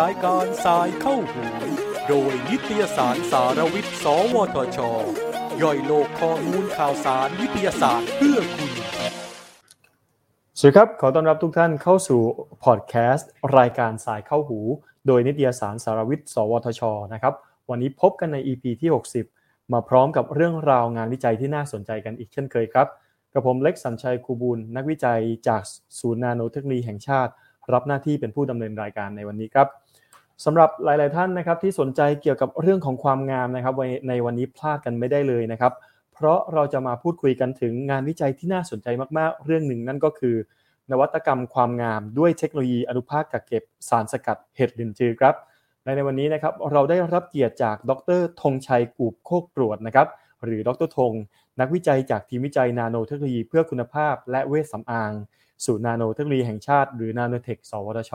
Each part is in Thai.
รายการสายเข้าหูโดยนิตยสารสารวิทย์ สวทช ย่อยโลกข้อมูลข่าวสารวิทยาศาสตร์เพื่อคุณ สวัสดีครับ ขอต้อนรับทุกท่านเข้าสู่พอดแคสต์รายการสายเข้าหู โดยนิตยสารสารวิทย์ สวทช นะครับ วันนี้พบกันใน EP ที่ 60 มาพร้อมกับเรื่องราวงานวิจัยที่น่าสนใจกันอีกเช่นเคยครับ กับผมเล็กสัญชัยคูบูลนักวิจัยจากศูนย์นาโนเทคโนโลยีแห่งชาติ รับหน้าที่เป็นผู้ดำเนินรายการในวันนี้ครับสำหรับหลาย ๆ ท่านนะครับที่สนใจเกี่ยวกับเรื่องของความงามนะครับในวันนี้พลาดกันไม่ได้เลยนะครับ เพราะเราจะมาพูดคุยกันถึงงานวิจัยที่น่าสนใจมาก ๆ เรื่องหนึ่งนั่นก็คือ นวัตกรรมความงามด้วยเทคโนโลยีอนุภาคกักเก็บสารสกัดเห็ดลินจือครับและในวันนี้นะครับเราได้รับเกียรติจากดรธงชัยกูบโคกตรวจนะครับหรือดรธง นักวิจัยจากทีมวิจัยนาโนเทคโนโลยีเพื่อคุณภาพ และเวชสำอางศูนย์นาโนเทคโนโลยีแห่งชาติ หรือนาโนเทค สวทช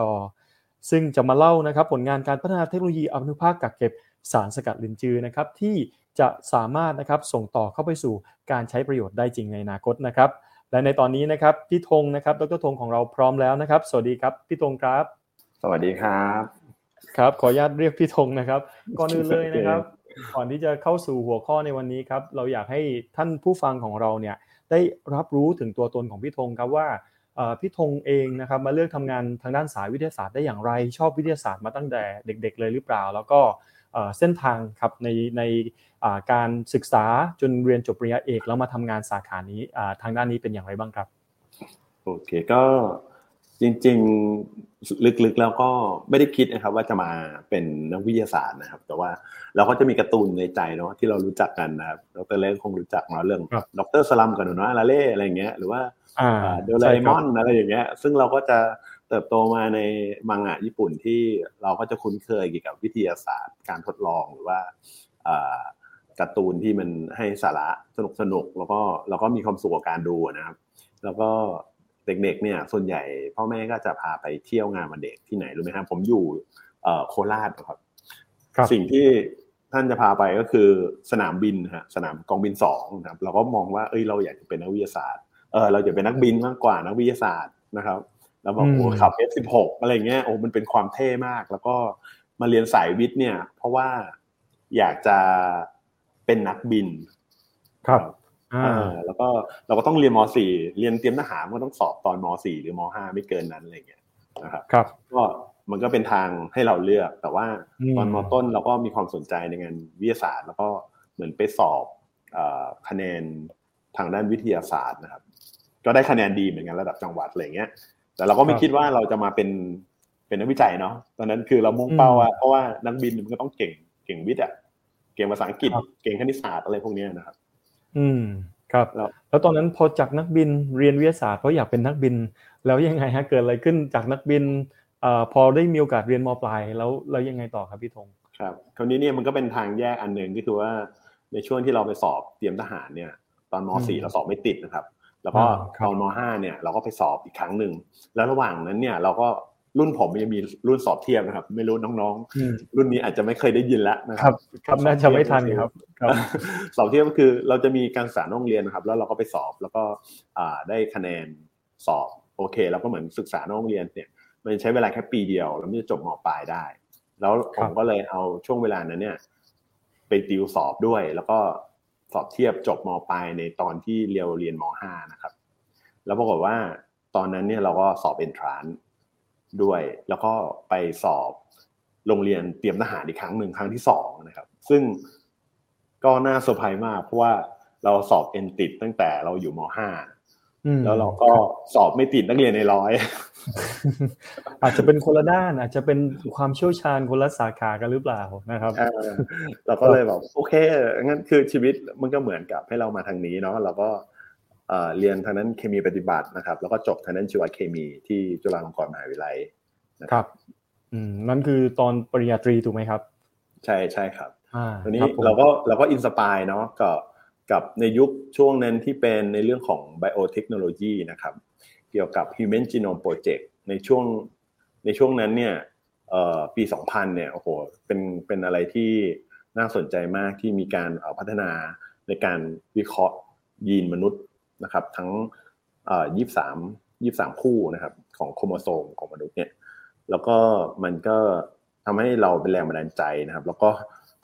ซึ่งจะมาเล่านะครับผลงานการพัฒนาเทคโนโลยีอนุภาคกักเก็บสารสกัดลินจือนะครับที่จะสามารถนะครับส่งต่อเข้าไปสู่การใช้ประโยชน์ได้จริงในอนาคตนะครับและในตอนนี้นะครับพี่ธงนะครับดรธงของเราพร้อมแล้วนะครับ สวัสดีครับพี่ธงครับ สวัสดีครับ ครับขออนุญาตเรียกพี่ธงนะครับ ก่อนอื่นเลยนะครับ ก่อนที่จะเข้าสู่หัวข้อในวันนี้ครับ เราอยากให้ท่านผู้ฟังของเราเนี่ยได้รับรู้ถึงตัวตนของพี่ธงครับว่าพี่ธงเองนะครับมาเลือกทำงานทางด้านสายวิทยาศาสตร์ได้อย่างไร ชอบวิทยาศาสตร์มาตั้งแต่เด็ก ๆ เลยหรือเปล่า แล้วก็เส้นทางครับในในการศึกษาจนเรียนจบปริญญาเอกแล้วมาทำงานสาขานี้ทางด้านนี้เป็นอย่างไรบ้างครับ โอเคก็ จริงๆลึกๆแล้วก็ไม่ได้คิดนะครับ ว่าจะมาเป็นนักวิทยาศาสตร์นะครับ แต่ว่าเราก็จะมีการ์ตูนในใจเนาะที่เรารู้จักกันนะครับดรเล่คงรู้จักมาเรื่องดรสลัมกับหนูน้อยลาเล่อะไรเงี้ยหรือว่าเดลไมอนอะไรอย่างเงี้ย ซึ่งเราก็จะเติบโตมาในมังงะญี่ปุ่นที่เราก็จะคุ้นเคยเกี่ยวกับวิทยาศาสตร์ การทดลองหรือว่าการ์ตูนที่มันให้สาระสนุกสนุกแล้วก็เราก็มีความสุขกับการดูนะครับ แล้วก็ เด็กๆเนี่ยส่วนใหญ่พ่อแม่ก็จะพาไปเที่ยวงานวันเด็กที่ไหนรู้ไหมครับผมอยู่โคราชครับ สิ่งที่ท่านจะพาไปก็คือสนามบินฮะสนามกองบินสองนะครับเราก็มองว่าเอ้ยเราอยากจะเป็นนักวิทยาศาสตร์เออเราอยากเป็นนักบินมากกว่านักวิทยาศาสตร์นะครับแล้วบอกโอ้ขับ F16 อะไรเงี้ยโอ้มันเป็นความเท่มาก แล้วก็มาเรียนสายวิทย์เนี่ย เพราะว่าอยากจะเป็นนักบิน ครับอ่า แล้วก็เราก็ต้องเรียนม .4 เรียนเตรียมทหารก็ต้องสอบตอนม .4 หรือม .5 ไม่เกินนั้นอะไรเงี้ยนะครับครับก็มันก็เป็นทางให้เราเลือก แต่ว่าตอนมต้นเราก็มีความสนใจในงานวิทยาศาสตร์ แล้วก็เหมือนไปสอบคะแนนทางด้านวิทยาศาสตร์นะครับ ก็ได้คะแนนดีเหมือนกันระดับจังหวัดอะไรเงี้ย แต่เราก็ไม่คิดว่าเราจะมาเป็นเป็นนักวิจัยเนาะตอนนั้นคือเรามุ่งเป้าว่าเพราะว่านักบินมันก็ต้องเก่งเก่งวิทย์อะเก่งภาษาอังกฤษเก่งคณิตศาสตร์อะไรพวกนี้นะครับ อืมครับแล้วตอนนั้นพอจากนักบินเรียนวิทยาศาสตร์เพราะอยากเป็นนักบิน แล้วยังไงฮะเกิดอะไรขึ้นจากนักบินอพอได้มีโอกาสเรียนมปลายแล้วแล้วยังไงต่อครับพี่ธงครับคราวนี้เนี่ยมันก็เป็นทางแยกอันหนึ่งก็คือว่าในช่วงที่เราไปสอบเตรียมทหารเนี่ย ตอนม .4 เราสอบไม่ติดนะครับ แล้วก็ตอนม .5 เนี่ยเราก็ไปสอบอีกครั้งหนึ่งแล้วระหว่างนั้นเนี่ยเราก็ รุ่นผมยังมีรุ่นสอบเทียบนะครับ ไม่รู้น้องๆ รุ่นนี้อาจจะไม่เคยได้ยินแล้วนะครับ ครับน่าจะไม่ทันครับสอบเทียบก็คือเราจะมีการสารโรงเรียนนะครับ แล้วเราก็ไปสอบแล้วก็ได้คะแนนสอบโอเคเราก็เหมือนศึกษาโรงเรียนเนี่ยมันใช้เวลาแค่ปีเดียว แล้วมันจะจบมปลายได้ แล้วผมก็เลยเอาช่วงเวลานั้นเนี่ยไปติวสอบด้วย แล้วก็สอบเทียบจบมปลายในตอนที่เรียวเรียนมห้านะครับ แล้วปรากฏว่าตอนนั้นเนี่ยเราก็สอบเอนทราน ด้วย แล้วก็ไปสอบโรงเรียนเตรียมทหารอีกครั้งหนึ่งครั้งที่สองนะครับ ซึ่งก็น่าเซอร์ไพรส์มากเพราะว่าเราสอบเอ็นติดตั้งแต่เราอยู่มห้าแล้วเราก็สอบไม่ติดนักเรียนนายร้อย อาจจะเป็นคนละด้าน อาจจะเป็นความเชี่ยวชาญคนละสาขากันหรือเปล่านะครับเราก็เลยบอกโอเคงั้นคือชีวิตมันก็เหมือนกับให้เรามาทางนี้เนาะเราก็ เรียนทางนั้นเคมีปฏิบัตินะครับ แล้วก็จบทางนั้นชีวเคมีที่จุฬาลงกรณ์มหาวิทยาลัยนะครับ อืมนั่นคือตอนปริญญาตรีถูกไหมครับ ใช่ใช่ครับทีนี้เราก็เราก็ inspire เนาะก็กับในยุคช่วงนั้นที่เป็นในเรื่องของ biotechnology นะครับ เกี่ยวกับ Human Genome Project ในช่วงในช่วงนั้นเนี่ยปี 2000 เนี่ยโอ้โหเป็นเป็นอะไรที่น่าสนใจมากที่มีการพัฒนาในการวิเคราะห์ยีนมนุษย์ นะครับ ทั้งยี่สามยี่สามคู่นะครับ ของโครโมโซมของมนุษย์เนี่ย แล้วก็มันก็ทำให้เราเป็นแรงบันดาลใจนะครับ แล้วก็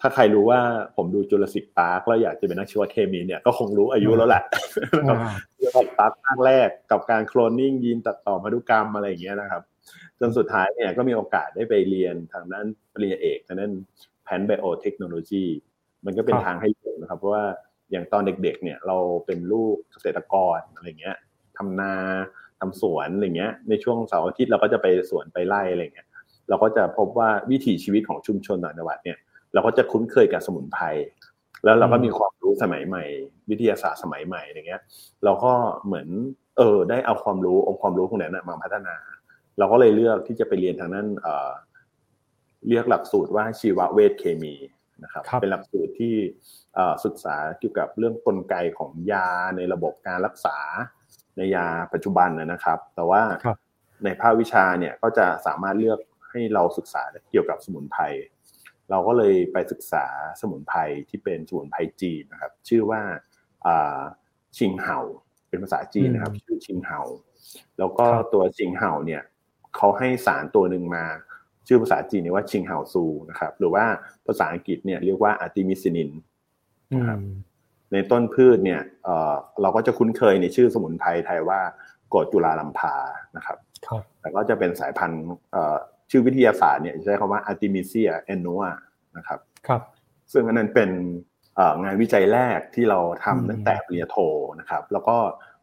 ถ้าใครรู้ว่าผมดูจุลศิษย์ปาร์คแล้วอยากจะเป็นนักชีวเคมีเนี่ยก็คงรู้อายุแล้วแหละจุลศิษย์ปาร์คภาคแรกกับการโคลนนิ่งยีนตัดต่อพันธุกรรมอะไรอย่างเงี้ยนะครับ จนสุดท้ายเนี่ยก็มีโอกาสได้ไปเรียนทางด้านปริญญาเอกทางด้านแพนไบโอเทคโนโลยีมันก็เป็นทางให้เลือกนะครับ เพราะว่า อย่างตอนเด็กๆ เนี่ย เราเป็นลูกเกษตรกรอะไรเงี้ยทำนาทำสวนอะไรเงี้ย ในช่วงเสาร์อาทิตย์เราก็จะไปสวนไปไร่อะไรเงี้ย เราก็จะพบว่าวิถีชีวิตของชุมชนต่างจังหวัดเนี่ย เราก็จะคุ้นเคยกับสมุนไพรแล้วเราก็มีความรู้สมัยใหม่ วิทยาศาสตร์สมัยใหม่อย่างเงี้ย เราก็เหมือน เออ ได้เอาความรู้องค์ความรู้พวกนั้นมาพัฒนา เราก็เลยเลือกที่จะไปเรียนทางนั้นเอ่อเรียกหลักสูตรว่าชีวเวชเคมีนะครับ เป็นหลักสูตรที่ ศึกษาเกี่ยวกับเรื่องกลไกของยาในระบบการรักษาในยาปัจจุบันนะครับ แต่ว่าในภาควิชาเนี่ยก็จะสามารถเลือกให้เราศึกษาเกี่ยวกับสมุนไพรเราก็เลยไปศึกษาสมุนไพรที่เป็นสมุนไพรจีนนะครับ ชื่อว่าชิงเห่าเป็นภาษาจีนนะครับ ชื่อชิงเห่าแล้วก็ตัวชิงเห่าเนี่ยเขาให้สารตัวหนึ่งมา ชื่อภาษาจีนนี่ว่าชิงเห่าซูนะครับ หรือว่าภาษาอังกฤษเนี่ยเรียกว่าอาร์ติมิซินิน นะครับในต้นพืชเนี่ยเราก็จะคุ้นเคยในชื่อสมุนไพรไทยว่าโกจุลาลัมพานะครับแต่ก็จะเป็นสายพันธุ์ชื่อวิทยาศาสตร์เนี่ยใช้คำว่าอาร์ติมิเซียแอนโนวนะครับครับ ซึ่งอันนั้นเป็นงานวิจัยแรกที่เราทำตั้งแต่ปริญญาโทนะครับ แล้วก็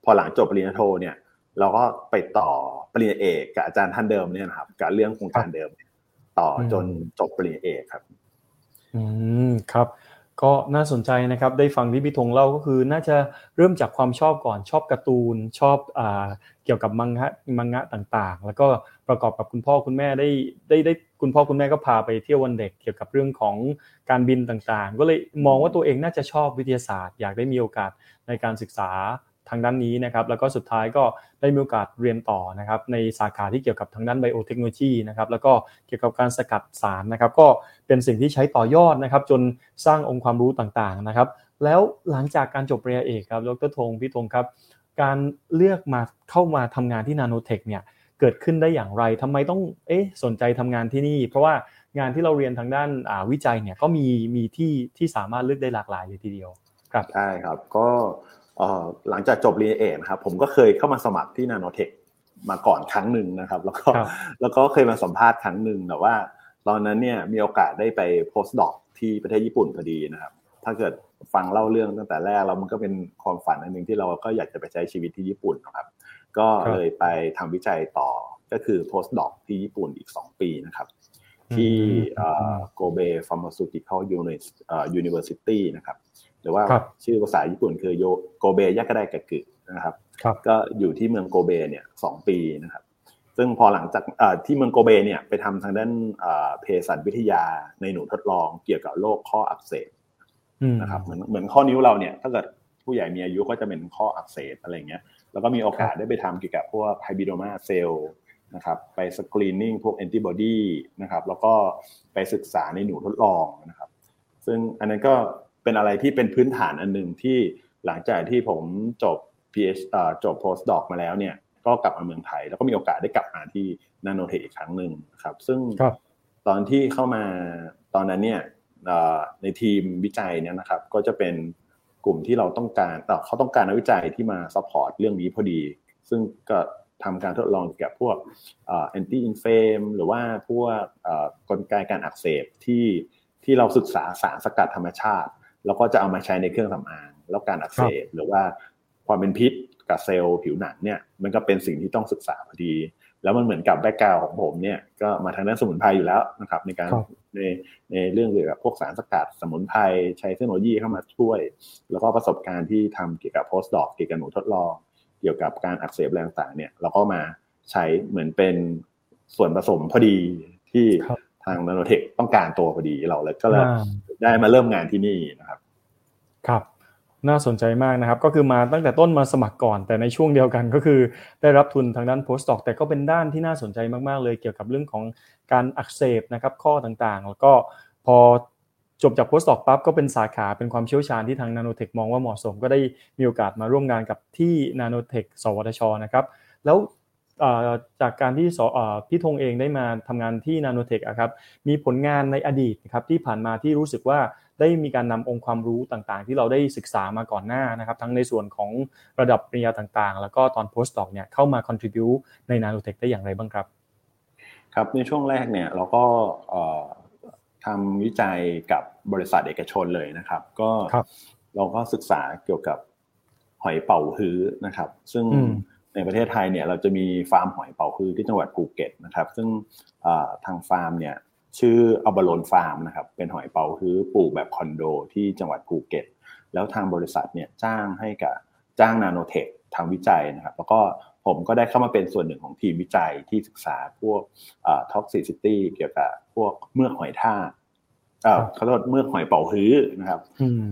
พอหลังจบปริญญาโทเนี่ย เราก็ไปต่อปริญญาเอกกับอาจารย์ท่านเดิมเนี่ยนะครับกับเรื่องโครงการเดิม ต่อจนจบปริญญาเอกครับ อืมครับ ก็น่าสนใจนะครับได้ฟังที่พี่ธงเล่าก็คือน่าจะเริ่มจากความชอบก่อนชอบการ์ตูนชอบอ่าเกี่ยวกับมังงะมังงะต่างๆ แล้วก็ประกอบกับคุณพ่อคุณแม่ได้ได้ได้คุณพ่อคุณแม่ก็พาไปเที่ยววันเด็กเกี่ยวกับเรื่องของการบินต่างๆ ก็เลยมองว่าตัวเองน่าจะชอบวิทยาศาสตร์ อยากได้มีโอกาสในการศึกษา ทางด้านนี้นะครับแล้วก็สุดท้ายก็ได้มีโอกาสเรียนต่อนะครับในสาขาที่เกี่ยวกับทางด้านไบโอเทคโนโลยีนะครับแล้วก็เกี่ยวกับการสกัดสารนะครับก็เป็นสิ่งที่ใช้ต่อยอดนะครับจนสร้างองค์ความรู้ต่างๆนะครับแล้วหลังจากการจบปริญญาเอกครับดรธงพี่ธงครับ การเลือกมาเข้ามาทำงานที่นาโนเทคเนี่ยเกิดขึ้นได้อย่างไรทำไมต้องเอ๊ะสนใจทำงานที่นี่ เพราะว่างานที่เราเรียนทางด้านวิจัยเนี่ยก็มีมีที่ที่สามารถเลือกได้หลากหลายเลยทีเดียวครับใช่ครับก็ หลังจากจบเรียนเอกนะครับผมก็เคยเข้ามาสมัครที่นาโนเทคมาก่อนครั้งหนึ่งนะครับ แล้วก็แล้วก็เคยมาสัมภาษณ์ครั้งหนึ่งแต่ว่า ตอนนั้นเนี่ยมีโอกาสได้ไปpostdoc ที่ประเทศญี่ปุ่นพอดีนะครับ ถ้าเกิดฟังเล่าเรื่องตั้งแต่แรกแล้วมันก็เป็นความฝันอันหนึ่งที่เราก็อยากจะไปใช้ชีวิตที่ญี่ปุ่นนะครับ ก็เลยไปทำวิจัยต่อก็คือ postdoc ที่ญี่ปุ่นอีก 2 ปีนะครับ ที่ Kobe Pharmaceutical University นะครับ หรือว่าชื่อภาษาญี่ปุ่นคือโยโกเบยากระไดกะกึนะครับ ก็อยู่ที่เมืองโกเบเนี่ยสองปีนะครับ ซึ่งพอหลังจากที่เมืองโกเบเนี่ยไปทำทางด้านเภสัชวิทยาในหนูทดลองเกี่ยวกับโรคข้ออักเสบนะครับเหมือนเหมือนข้อนิ้วเราเนี่ยถ้าเกิดผู้ใหญ่มีอายุก็จะเป็นข้ออักเสบอะไรเงี้ยแล้วก็มีโอกาสได้ไปทำเกี่ยวกับพวกไฮบิโดมาเซลล์นะครับไปสกรีนนิ่งพวกแอนติบอดีนะครับแล้วก็ไปศึกษาในหนูทดลองนะครับ ซึ่งอันนั้นก็ เป็นอะไรที่เป็นพื้นฐานอันหนึ่งที่หลังจากที่ผมจบ PhD จบ postdoc มาแล้วเนี่ยก็กลับมาเมืองไทย แล้วก็มีโอกาสได้กลับมาที่นาโนเทคอีกครั้งหนึ่งครับ ซึ่งตอนที่เข้ามาตอนนั้นเนี่ยในทีมวิจัยเนี่ยนะครับก็จะเป็นกลุ่มที่เราต้องการเขาต้องการนักวิจัยที่มา support เรื่องนี้พอดี ซึ่งก็ทำการทดลองเกี่ยวกับพวก anti-inflam หรือว่าพวกกลไกการอักเสบที่ที่เราศึกษาสารสกัดธรรมชาติ แล้วก็จะเอามาใช้ในเครื่องสำอาง แล้วการอักเสบหรือว่าความเป็นพิษกับเซลล์ผิวหนังเนี่ยมันก็เป็นสิ่งที่ต้องศึกษาพอดี แล้วมันเหมือนกับแบ็กกราวของผมเนี่ยก็มาทางด้านสมุนไพรอยู่แล้วนะครับในการในในเรื่องเกี่ยวกับพวกสารสกัดสมุนไพรใช้เทคโนโลยีเข้ามาช่วย แล้วก็ประสบการณ์ที่ทำเกี่ยวกับโพสต์ดอกเกี่ยวกับหนูทดลอง เกี่ยวกับการอักเสบแรงต่างเนี่ยเราก็มาใช้เหมือนเป็นส่วนผสมพอดีที่ ทางนาโนเทคต้องการตัวพอดีเราเลยก็เลยได้มาเริ่มงานที่นี่นะครับ ครับน่าสนใจมากนะครับ ก็คือมาตั้งแต่ต้นมาสมัครก่อน แต่ในช่วงเดียวกันก็คือได้รับทุนทางด้าน postdoc แต่ก็เป็นด้านที่น่าสนใจมาก ๆ เลยเกี่ยวกับเรื่องของการอักเสบนะครับข้อต่างๆ แล้วก็พอจบจาก postdoc ปั๊บก็เป็นสาขาเป็นความเชี่ยวชาญที่ทางนาโนเทคมองว่าเหมาะสม ก็ได้มีโอกาสมาร่วมงานกับที่นาโนเทคสวทชนะครับ แล้ว จากการที่พี่ธงเองได้มาทำงานที่นาโนเทคครับมีผลงานในอดีตครับที่ผ่านมาที่รู้สึกว่าได้มีการนำองค์ความรู้ต่างๆ ที่เราได้ศึกษามาก่อนหน้านะครับ ทั้งในส่วนของระดับปริญญาต่างๆ แล้วก็ตอน post doc เนี่ยเข้ามา contribute ในนาโนเทคได้อย่างไรบ้างครับ ครับในช่วงแรกเนี่ยเราก็ทำวิจัยกับบริษัทเอกชนเลยนะครับ ก็เราก็ศึกษาเกี่ยวกับหอยเป่าฮื้อนะครับ ซึ่ง ในประเทศไทยเนี่ยเราจะมีฟาร์มหอยเป่าฮื้อที่จังหวัดภูเก็ตนะครับ ซึ่งทางฟาร์มเนี่ยชื่อ Abalone Farm นะครับเป็นหอยเป่าฮื้อปลูกแบบคอนโดที่จังหวัดภูเก็ต แล้วทางบริษัทเนี่ยจ้างให้กับจ้างนาโนเทคทำวิจัยนะครับ แล้วก็ผมก็ได้เข้ามาเป็นส่วนหนึ่งของทีมวิจัยที่ศึกษาพวก toxicity เกี่ยวกับพวกเมือกหอยทากเขาเรียกเมือกหอยเป่าฮื้อนะครับ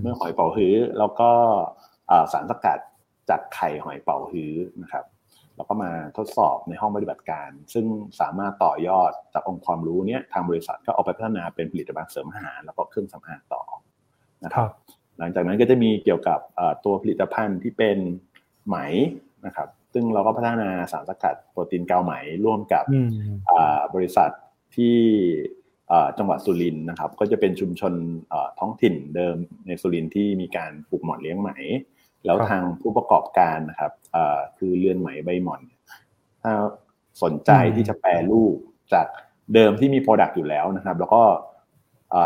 เมือกหอยเป่าฮื้อแล้วก็สารสกัดจากไข่หอยเป่าฮื้อนะครับ แล้วก็มาทดสอบในห้องปฏิบัติการ ซึ่งสามารถต่อยอดจากองค์ความรู้เนี้ยทางบริษัทก็เอาไปพัฒนาเป็นผลิตภัณฑ์เสริมอาหารแล้วก็เครื่องสำอางต่อนะครับหลังจากนั้นก็จะมีเกี่ยวกับตัวผลิตภัณฑ์ที่เป็นไหมนะครับ ซึ่งเราก็พัฒนาสารสกัดโปรตีนกาวไหมร่วมกับบริษัทที่จังหวัดสุรินทร์นะครับ ก็จะเป็นชุมชนท้องถิ่นเดิมในสุรินทร์ที่มีการปลูกหมอนเลี้ยงไหม แล้วทางผู้ประกอบการนะครับคือเรือนไหมใบหมอนถ้าสนใจที่จะแปลรูปจากเดิมที่มีโปรดักต์อยู่แล้วนะครับ แล้วก็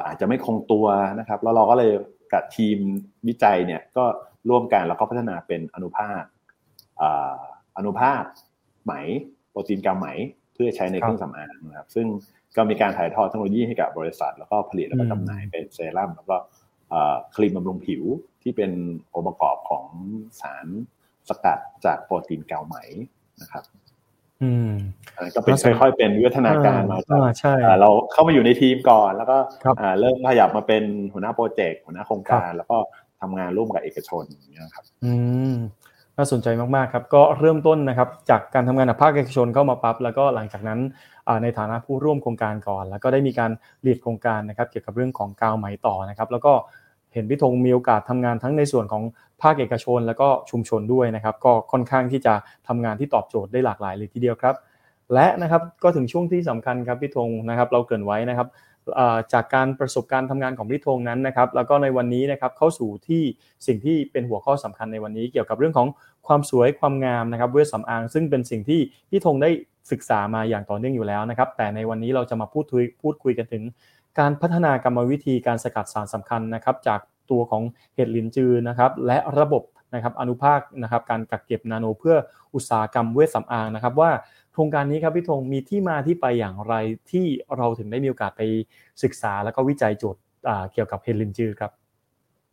อาจจะไม่คงตัวนะครับ แล้วเราก็เลยกับทีมวิจัยเนี่ยก็ร่วมกันแล้วก็พัฒนาเป็นอนุภาคอนุภาคไหมโปรตีนกาไหมเพื่อใช้ในเครื่องสำอางนะครับ ซึ่งก็มีการถ่ายทอดเทคโนโลยีให้กับบริษัท แล้วก็ผลิตแล้วก็จำหน่ายเป็นเซรั่มแล้วก็ ครีมบำรุงผิวที่เป็นองค์ประกอบของสารสกัดจากโปรตีนเกาไหมนะครับอืมก็เป็นค่อยๆเป็นวิวัฒนาการมาจากเราเข้ามาอยู่ในทีมก่อน แล้วก็เริ่มขยับมาเป็นหัวหน้าโปรเจกต์หัวหน้าโครงการ แล้วก็ทำงานร่วมกับเอกชนอย่างนี้ครับ อืมน่าสนใจมากๆครับก็เริ่มต้นนะครับจากการทำงานกับภาคเอกชนเข้ามาปั๊บแล้วก็หลังจากนั้นในฐานะผู้ร่วมโครงการก่อน แล้วก็ได้มีการเลีดโครงการนะครับ เกี่ยวกับเรื่องของกาวไหมต่อนะครับ แล้วก็ เห็นพี่ธงมีโอกาสทำงานทั้งในส่วนของภาคเอกชน แล้วก็ชุมชนด้วยนะครับ ก็ค่อนข้างที่จะทำงานที่ตอบโจทย์ได้หลากหลายเลยทีเดียวครับ และนะครับก็ถึงช่วงที่สำคัญครับพี่ธงนะครับ เราเกินไว้นะครับจากการประสบการณ์ทำงานของพี่ธงนั้นนะครับ แล้วก็ในวันนี้นะครับเข้าสู่ที่สิ่งที่เป็นหัวข้อสำคัญในวันนี้ เกี่ยวกับเรื่องของความสวยความงามนะครับเวชสำอาง ซึ่งเป็นสิ่งที่พี่ธงได้ศึกษามาอย่างต่อเนื่องอยู่แล้วนะครับ แต่ในวันนี้เราจะมาพูดคุยพูดคุยกันถึง การพัฒนากรรมวิธีการสกัดสารสำคัญนะครับจากตัวของเห็ดลินจือนะครับและระบบนะครับอนุภาคนะครับการกักเก็บนาโน เพื่ออุตสาหกรรมเวชสำอางนะครับว่าโครงการนี้ครับพี่ธงมีที่มาที่ไปอย่างไรที่เราถึงได้มีโอกาสไปศึกษาแล้วก็วิจัยโจทย์เกี่ยวกับเฮลินจือครับ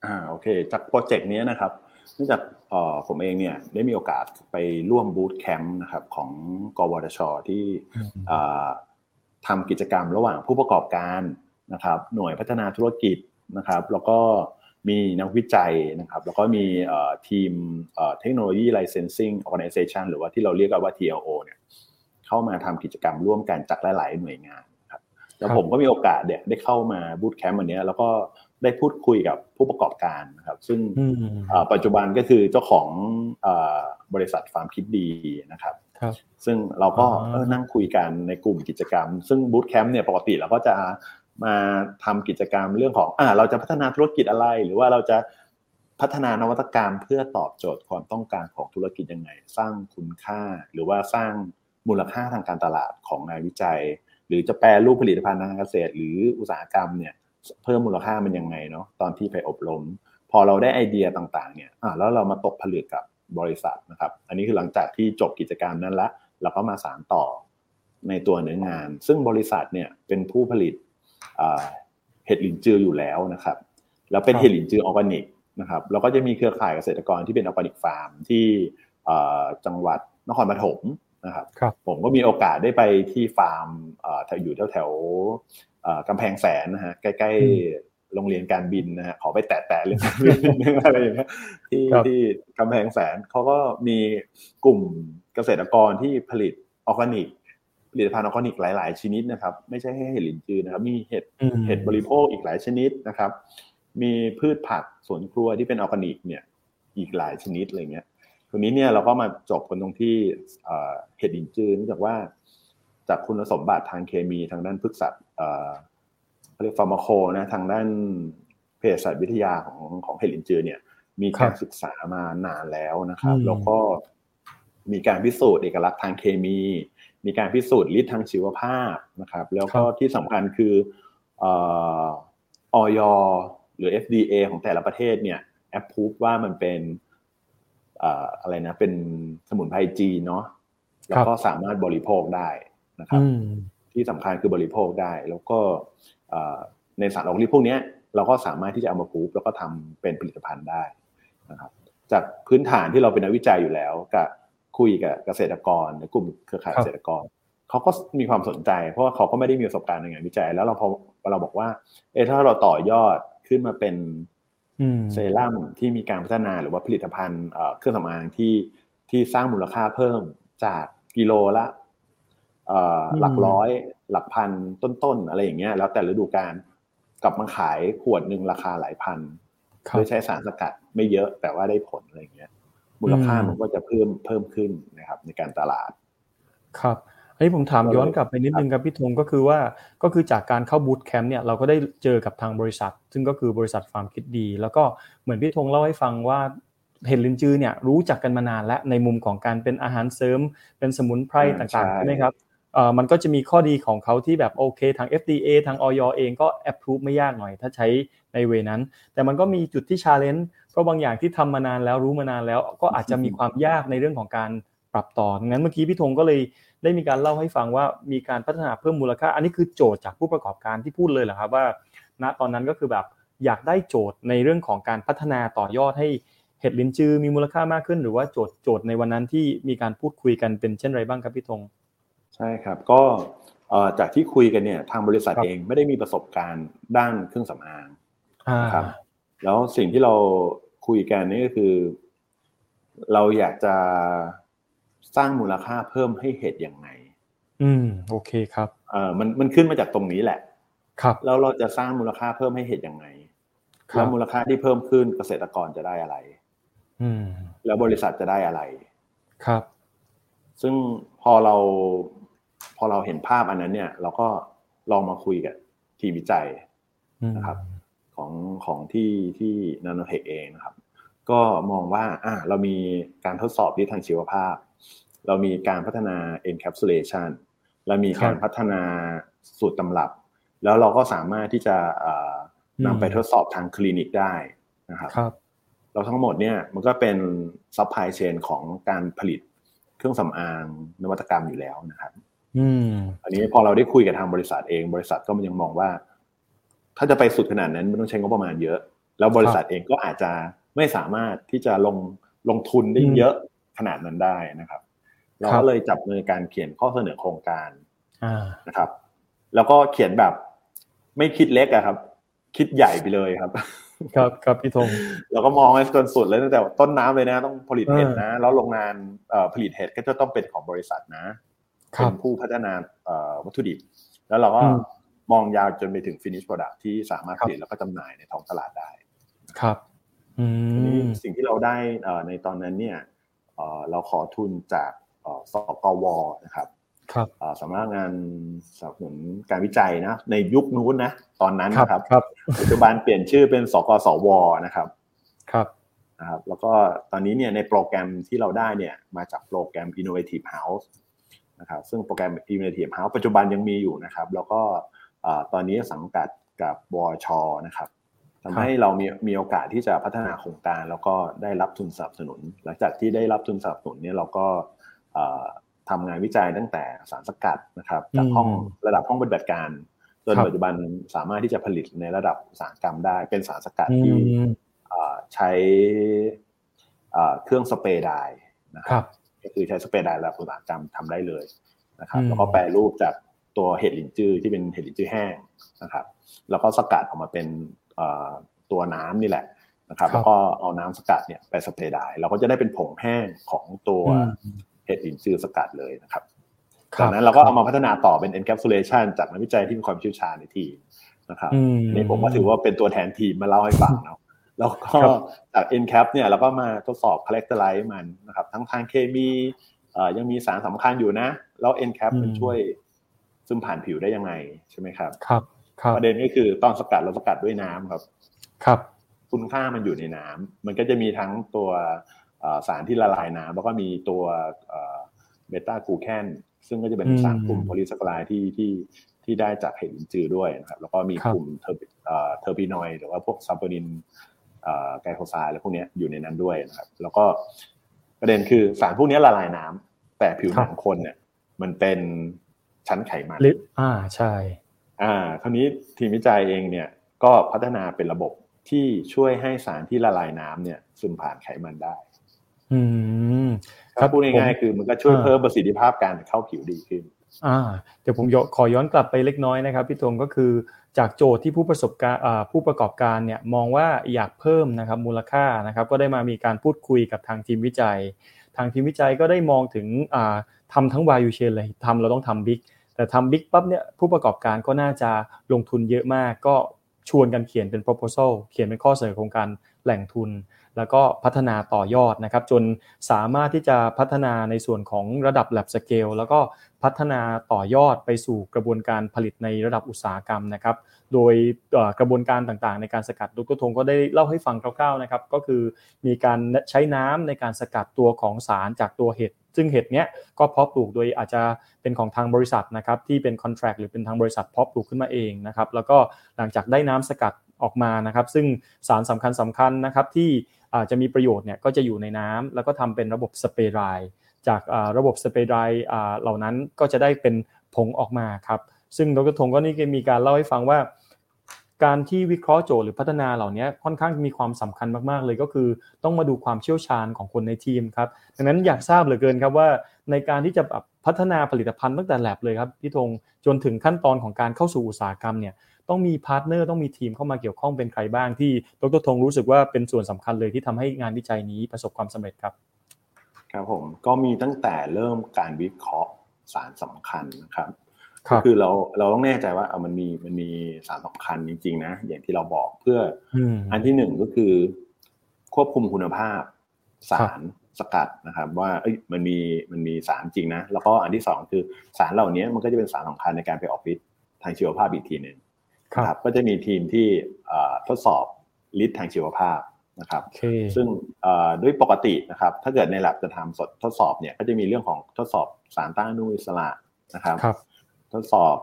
อ่าโอเค จากโปรเจกต์นี้นะครับเนื่องจากผมเองเนี่ยได้มีโอกาสไปร่วมบูตแคมป์นะครับของกวทชที่ทำกิจกรรมระหว่างผู้ประกอบการ นะครับหน่วยพัฒนาธุรกิจนะครับแล้วก็มีนักวิจัยนะครับแล้วก็มีทีมเทคโนโลยี licensing organization หรือว่าที่เราเรียกกันว่า TLO เนี่ยเข้ามาทำกิจกรรมร่วมกันจากหลาย ๆ หน่วยงานครับแล้วผมก็มีโอกาสเนี่ยได้เข้ามา bootcamp วันนี้แล้วก็ได้พูดคุยกับผู้ประกอบการนะครับ ซึ่งปัจจุบันก็คือเจ้าของบริษัทฟาร์มคิดดีนะครับ ซึ่งเราก็นั่งคุยกันในกลุ่มกิจกรรม ซึ่ง bootcamp เนี่ยปกติเราก็จะ มาทำกิจกรรมเรื่องของอ่าเราจะพัฒนาธุรกิจอะไร หรือว่าเราจะพัฒนานวัตกรรมเพื่อตอบโจทย์ความต้องการของธุรกิจยังไง สร้างคุณค่า หรือว่าสร้างมูลค่าทางการตลาดของงานวิจัย หรือจะแปลรูปผลิตภัณฑ์ทางการเกษตร หรืออุตสาหกรรมเนี่ยเพิ่มมูลค่ามันยังไงเนาะตอนที่ไปอบรม พอเราได้ไอเดียต่างๆเนี่ยอ่าแล้วเรามาตกผลึกกับบริษัทนะครับ อันนี้คือหลังจากที่จบกิจกรรมนั้นละเราก็มาสานต่อในตัวเนื้องาน ซึ่งบริษัทเนี่ยเป็นผู้ผลิต เห็ดหลินจืออยู่แล้วนะครับ แล้วเป็นเห็ดหลินจือออร์แกนิกนะครับแล้วก็จะมีเครือข่ายเกษตรกรที่เป็นออร์แกนิกฟาร์มที่จังหวัดนครปฐมนะครับรบผมก็มีโอกาสได้ไปที่ฟาร์มอยู่แถวแถวกำแพงแสนนะฮะใกล้ๆโรงเรียนการบินนะฮะขอไปแตะๆเรื่องอะไรอย่างเงี้ยที่ที่กำแพงแสนเขาก็มีกลุ่มเกษตรกรที่ผลิตออร์แกนิก ผลิตภัณฑ์ออร์แกนิกหลาย ๆ ชนิดนะครับ ไม่ใช่แค่เห็ดหลินจือนะครับ มีเห็ดเห็ดบริโภคอีกหลายชนิดนะครับ มีพืชผักสวนครัวที่เป็นออร์แกนิกเนี่ยอีกหลายชนิดอะไรเงี้ยทีนี้เนี่ยเราก็มาจบกันตรงที่เห็ดหลินจือเนื่องจากว่า จากคุณสมบัติทางเคมีทางด้านพฤกษศเขาเรียก pharmaco นะทางด้านเภสัชวิทยาของของเห็ดอินจือเนี่ยมีการศึกษามานานแล้วนะครับ แล้วก็ มีการพิสูจน์เอกลักษณ์ทางเคมี มีการพิสูจน์ฤทธิ์ทางชีวภาพนะครับ แล้วก็ที่สำคัญคือออยหรือ FDA ของแต่ละประเทศเนี่ยแอปพูฟว่ามันเป็นอะไรนะ เป็นสมุนไพรจีเนาะแล้วก็สามารถบริโภคได้นะครับที่สำคัญคือบริโภคได้ แล้วก็ในสารออกฤทธิ์พวกนี้เราก็สามารถที่จะเอามาพูฟแล้วก็ทำเป็นผลิตภัณฑ์ได้นะครับ จากพื้นฐานที่เราเป็นนักวิจัยอยู่แล้วกับ คุยกับเกษตรกรในกลุ่มเครือข่ายเกษตรกรเขาก็มีความสนใจเพราะว่าเขาก็ไม่ได้มีประสบการณ์ในงานวิจัย แล้วเราพอเราบอกว่า เออถ้าเราต่อยอดขึ้นมาเป็นเซรั่มที่มีการพัฒนาหรือว่าผลิตภัณฑ์เครื่องสำอางที่ที่สร้างมูลค่าเพิ่มจากกิโลละหลักร้อย หลักพันต้นๆอะไรอย่างเงี้ย แล้วแต่ฤดูกาลกลับมาขายขวดหนึ่งราคาหลายพันโดยใช้สารสกัดไม่เยอะแต่ว่าได้ผลอะไรอย่างเงี้ย มูลค่ามันก็จะเพิ่มเพิ่มขึ้นนะครับในการตลาด ครับอันนี้ผมถามย้อนกลับไปนิดนึงครับพี่ธงก็คือว่าก็คือจากการเข้าบูตแคมป์เนี่ยเราก็ได้เจอกับทางบริษัท ซึ่งก็คือบริษัทฟาร์มคิดดี แล้วก็เหมือนพี่ธงเล่าให้ฟังว่าเห็ดลินจือเนี่ยรู้จักกันมานานและในมุมของการเป็นอาหารเสริม เป็นสมุนไพรต่างๆใช่ไหมครับเอ่อ มันก็จะมีข้อดีของเขาที่แบบโอเคทาง FDA ทางออยเองก็แอปพรูฟไม่ยากหน่อย ถ้าใช้ในเวนั้น แต่มันก็มีจุดที่ชาเลนจ์เพราะบางอย่างที่ทำมานานแล้วรู้มานานแล้ว ก็อาจจะมีความยากในเรื่องของการปรับต่องั้นเมื่อกี้พี่ธงก็เลยได้มีการเล่าให้ฟังว่ามีการพัฒนาเพิ่มมูลค่า อันนี้คือโจทย์จากผู้ประกอบการที่พูดเลยเหรอครับว่า ณตอนนั้นก็คือแบบอยากได้โจทย์ในเรื่องของการพัฒนาต่อยอดให้เห็ดลินจือมีมูลค่ามากขึ้น หรือว่าโจทย์โจทย์ในวันนั้นที่มีการพูดคุยกันเป็นเช่นไรบ้างครับพี่ธง ช่ครับก็จากที่คุยกันเนี่ยทางบริษัทเองไม่ได้มีประสบการณ์ด้านเครื่องสำอางครับ แล้วสิ่งที่เราคุยกันนี่ก็คือ เราอยากจะสร้างมูลค่าเพิ่มให้เห็ดยังไง อืมโอเคครับเอ่อมันมันขึ้นมาจากตรงนี้แหละ ครับ แล้วเราจะสร้างมูลค่าเพิ่มให้เห็ดยังไงแล้วมูลค่าที่เพิ่มขึ้นเกษตรกรจะได้อะไร อืม แล้วบริษัทจะได้อะไรครับ ซึ่งพอเรา พอเราเห็นภาพอันนั้นเนี่ย เราก็ลองมาคุยกับทีมวิจัยนะครับ ของของที่ที่นาโนเทคเองนะครับ ก็มองว่าอ่าเรามีการทดสอบที่ทางชีวภาพ เรามีการพัฒนา encapsulation เรามีการพัฒนาสูตรตำรับ แล้วเราก็สามารถที่จะนำไปทดสอบทางคลินิกได้นะครับรบเราทั้งหมดเนี่ยมันก็เป็น supply chain ของการผลิตเครื่องสำอางนวัตกรรมอยู่แล้วนะครับ อันนี้พอเราได้คุยกับทางบริษัทเอง บริษัทก็มันยังมองว่า ถ้าจะไปสุดขนาดนั้นมันต้องใช้งบประมาณเยอะ แล้วบริษัทเองก็อาจจะไม่สามารถที่จะลงลงทุนได้เยอะขนาดนั้นได้นะครับ เราก็เลยจับมือการเขียนข้อเสนอโครงการนะครับ แล้วก็เขียนแบบไม่คิดเล็กอะครับ คิดใหญ่ไปเลยครับ ครับครับพี่ธงเราก็มองให้จนสุดเลยตั้งแต่ต้นน้ำเลยนะ ต้องผลิตเห็ดนะ แล้วโรงงานผลิตเห็ดก็จะต้องเป็นของบริษัทนะ เป็นผู้พัฒนาวัตถุดิบ แล้วเราก็มองยาวจนไปถึง finish product ที่สามารถผลิตแล้วก็จำหน่ายในท้องตลาดได้ครับสิ่งที่เราได้ในตอนนั้นเนี่ยเราขอทุนจากสกวนะครับครับสำนักงานสนับสนุนการวิจัยนะในยุคนู้นนะตอนนั้นนะครับปัจจุบันเปลี่ยนชื่อเป็นสกสวนะครับครับนะครับ แล้วก็ตอนนี้เนี่ยในโปรแกรมที่เราได้เนี่ยมาจากโปรแกรม Innovative House นะครับซึ่งโปรแกรม Innovative House ปัจจุบันยังมีอยู่นะครับ แล้วก็ตอนนี้สังกัดกับบชนะครับทำให้เรามีมีโอกาสที่จะพัฒนาโครงการ แล้วก็ได้รับทุนสนับสนุน หลังจากที่ได้รับทุนสนับสนุนเนี่ยเราก็ทำงานวิจัยตั้งแต่สารสกัดนะครับจากห้องระดับห้องปฏิบัติการจนปัจจุบันสามารถที่จะผลิตในระดับอุตสาหกรรมได้ เป็นสารสกัดที่ใช้เครื่องสเปรย์ไดนะครับ ก็คือใช้สเปรย์ไดระดับอุตสาหกรรมทำได้เลยนะครับแล้วก็แปรรูปจากตัวเห็ดหลินจื้อที่เป็นเห็ดหลินจื้อแห้งนะครับ แล้วก็สกัดออกมาเป็นตัวน้ำนี่แหละนะครับ แล้วก็เอาน้ำสกัดเนี่ยไปสเปรย์ได้เราก็จะได้เป็นผงแห้งของตัวเห็ดอินซีสกัดเลยนะครับจากนั้นเราก็เอามาพัฒนาต่อเป็น encapsulation จากนักวิจัยที่มีความเชี่ยวชาญในทีมนะครับนี่ผมก็ถือว่าเป็นตัวแทนทีมมาเล่าให้ฟังเนาะ แล้วก็จาก NCAP เนี่ยเราก็มาทดสอบ characterize มันนะครับ ทั้งทางเคมียังมีสารสำคัญอยู่นะ แล้ว encap มันช่วยซึมผ่านผิวได้ยังไงใช่ไหมครับครับประเด็นก็คือตอนสกัดเราสกัดด้วยน้ำครับ ครับคุณค่ามันอยู่ในน้ำมันก็จะมีทั้งตัวสารที่ละลายน้ำแล้วก็มีตัวเบต้ากูแคนซึ่งก็จะเป็นสารกลุ่มโพลีสักลายที่ที่ที่ได้จากเห็ดหลินจือด้วยนะครับ แล้วก็มีกลุ่ม terpenoid หรือว่าพวก saponin glycoside อะไรพวกนี้อยู่ในนั้นด้วยนะครับ แล้วก็ประเด็นคือสารพวกนี้ละลายน้ำแต่ผิวหนังคนเนี่ย มันเป็นชั้นไขมันลิอ่าใช่ อ่า คราวนี้ทีมวิจัยเองเนี่ยก็พัฒนาเป็นระบบที่ช่วยให้สารที่ละลายน้ำเนี่ย ซึมผ่านไขมันได้ อืมถ้าพูดง่ายๆคือมันก็ช่วยเพิ่มประสิทธิภาพการเข้าผิวดีขึ้น อ่าเดี๋ยวผมขอย้อนกลับไปเล็กน้อยนะครับพี่ธงก็คือจากโจทย์ที่ผู้ประสบการผู้ประกอบการเนี่ยมองว่าอยากเพิ่มนะครับมูลค่านะครับก็ได้มามีการพูดคุยกับทางทีมวิจัย ทางทีมวิจัยก็ได้มองถึงทำทั้งวายูเชนเลยทำเราต้องทำบิ๊กแต่ทำบิ๊กปั๊บเนี่ยผู้ประกอบการก็น่าจะลงทุนเยอะมาก ก็ชวนกันเขียนเป็น proposal เขียนเป็นข้อเสนอโครงการแหล่งทุน แล้วก็พัฒนาต่อยอดนะครับจนสามารถที่จะพัฒนาในส่วนของระดับ lab scale แล้วก็พัฒนาต่อยอดไปสู่กระบวนการผลิตในระดับอุตสาหกรรมนะครับโดยกระบวนการต่างๆ ในการสกัดดรทงก็ได้เล่าให้ฟังคร่าวๆนะครับก็คือมีการใช้น้ำในการสกัดตัวของสารจากตัวเห็ดซึ่งเห็ดเนี้ยก็เพาะปลูกโดยอาจจะเป็นของทางบริษัทนะครับที่เป็นคอนแทรคหรือเป็นทางบริษัทเพาะปลูกขึ้นมาเองนะครับแล้วก็หลังจากได้น้ำสกัด ออกมานะครับ ซึ่งสารสำคัญสำคัญนะครับที่อาจจะมีประโยชน์เนี่ยก็จะอยู่ในน้ำแล้วก็ทำเป็นระบบสเปรย์ไรจากระบบสเปรย์ไรเหล่านั้นก็จะได้เป็นผงออกมาครับซึ่งดรธงก็นี่มีการเล่าให้ฟังว่า การที่วิเคราะห์โจทย์หรือพัฒนาเหล่านี้ค่อนข้างมีความสำคัญมากๆเลยก็คือ ต้องมาดูความเชี่ยวชาญของคนในทีมครับดังนั้นอยากทราบเหลือเกินครับว่าในการที่จะพัฒนาผลิตภัณฑ์ตั้งแต่แล็บเลยครับพี่ธงจนถึงขั้นตอนของการเข้าสู่อุตสาหกรรมเนี่ย ต้องมี partner ต้องมีทีมเข้ามาเกี่ยวข้องเป็นใครบ้างที่ดรธงรู้สึกว่าเป็นส่วนสำคัญเลยที่ทำให้งานวิจัยนี้ประสบความสำเร็จครับ ครับผมก็มีตั้งแต่เริ่มการวิเคราะห์สารสำคัญนะครับก็คือเราเราต้องแน่ใจว่าเอามันมีมันมีสารสำคัญจริงๆนะอย่างที่เราบอกเพื่ออันที่หนึ่งก็คือ ควบคุมคุณภาพ สารสกัดนะครับ ว่าเอ้ยมันมีมันมีสารจริงนะแล้วก็อันที่สองคือสารเหล่านี้มันก็จะเป็นสารสำคัญในการไปออกฤทธิ์ทางชีวภาพอีกทีหนึ่ง ครับก็จะมีทีมที่ทดสอบฤทธิ์ทางชีวภาพนะครับซึ่งด้วยปกตินะครับ ถ้าเกิดใน lab จะทำสดทดสอบเนี่ยก็จะมีเรื่องของทดสอบสารต้านอนุมูลอิสระนะครับรบทดสอบ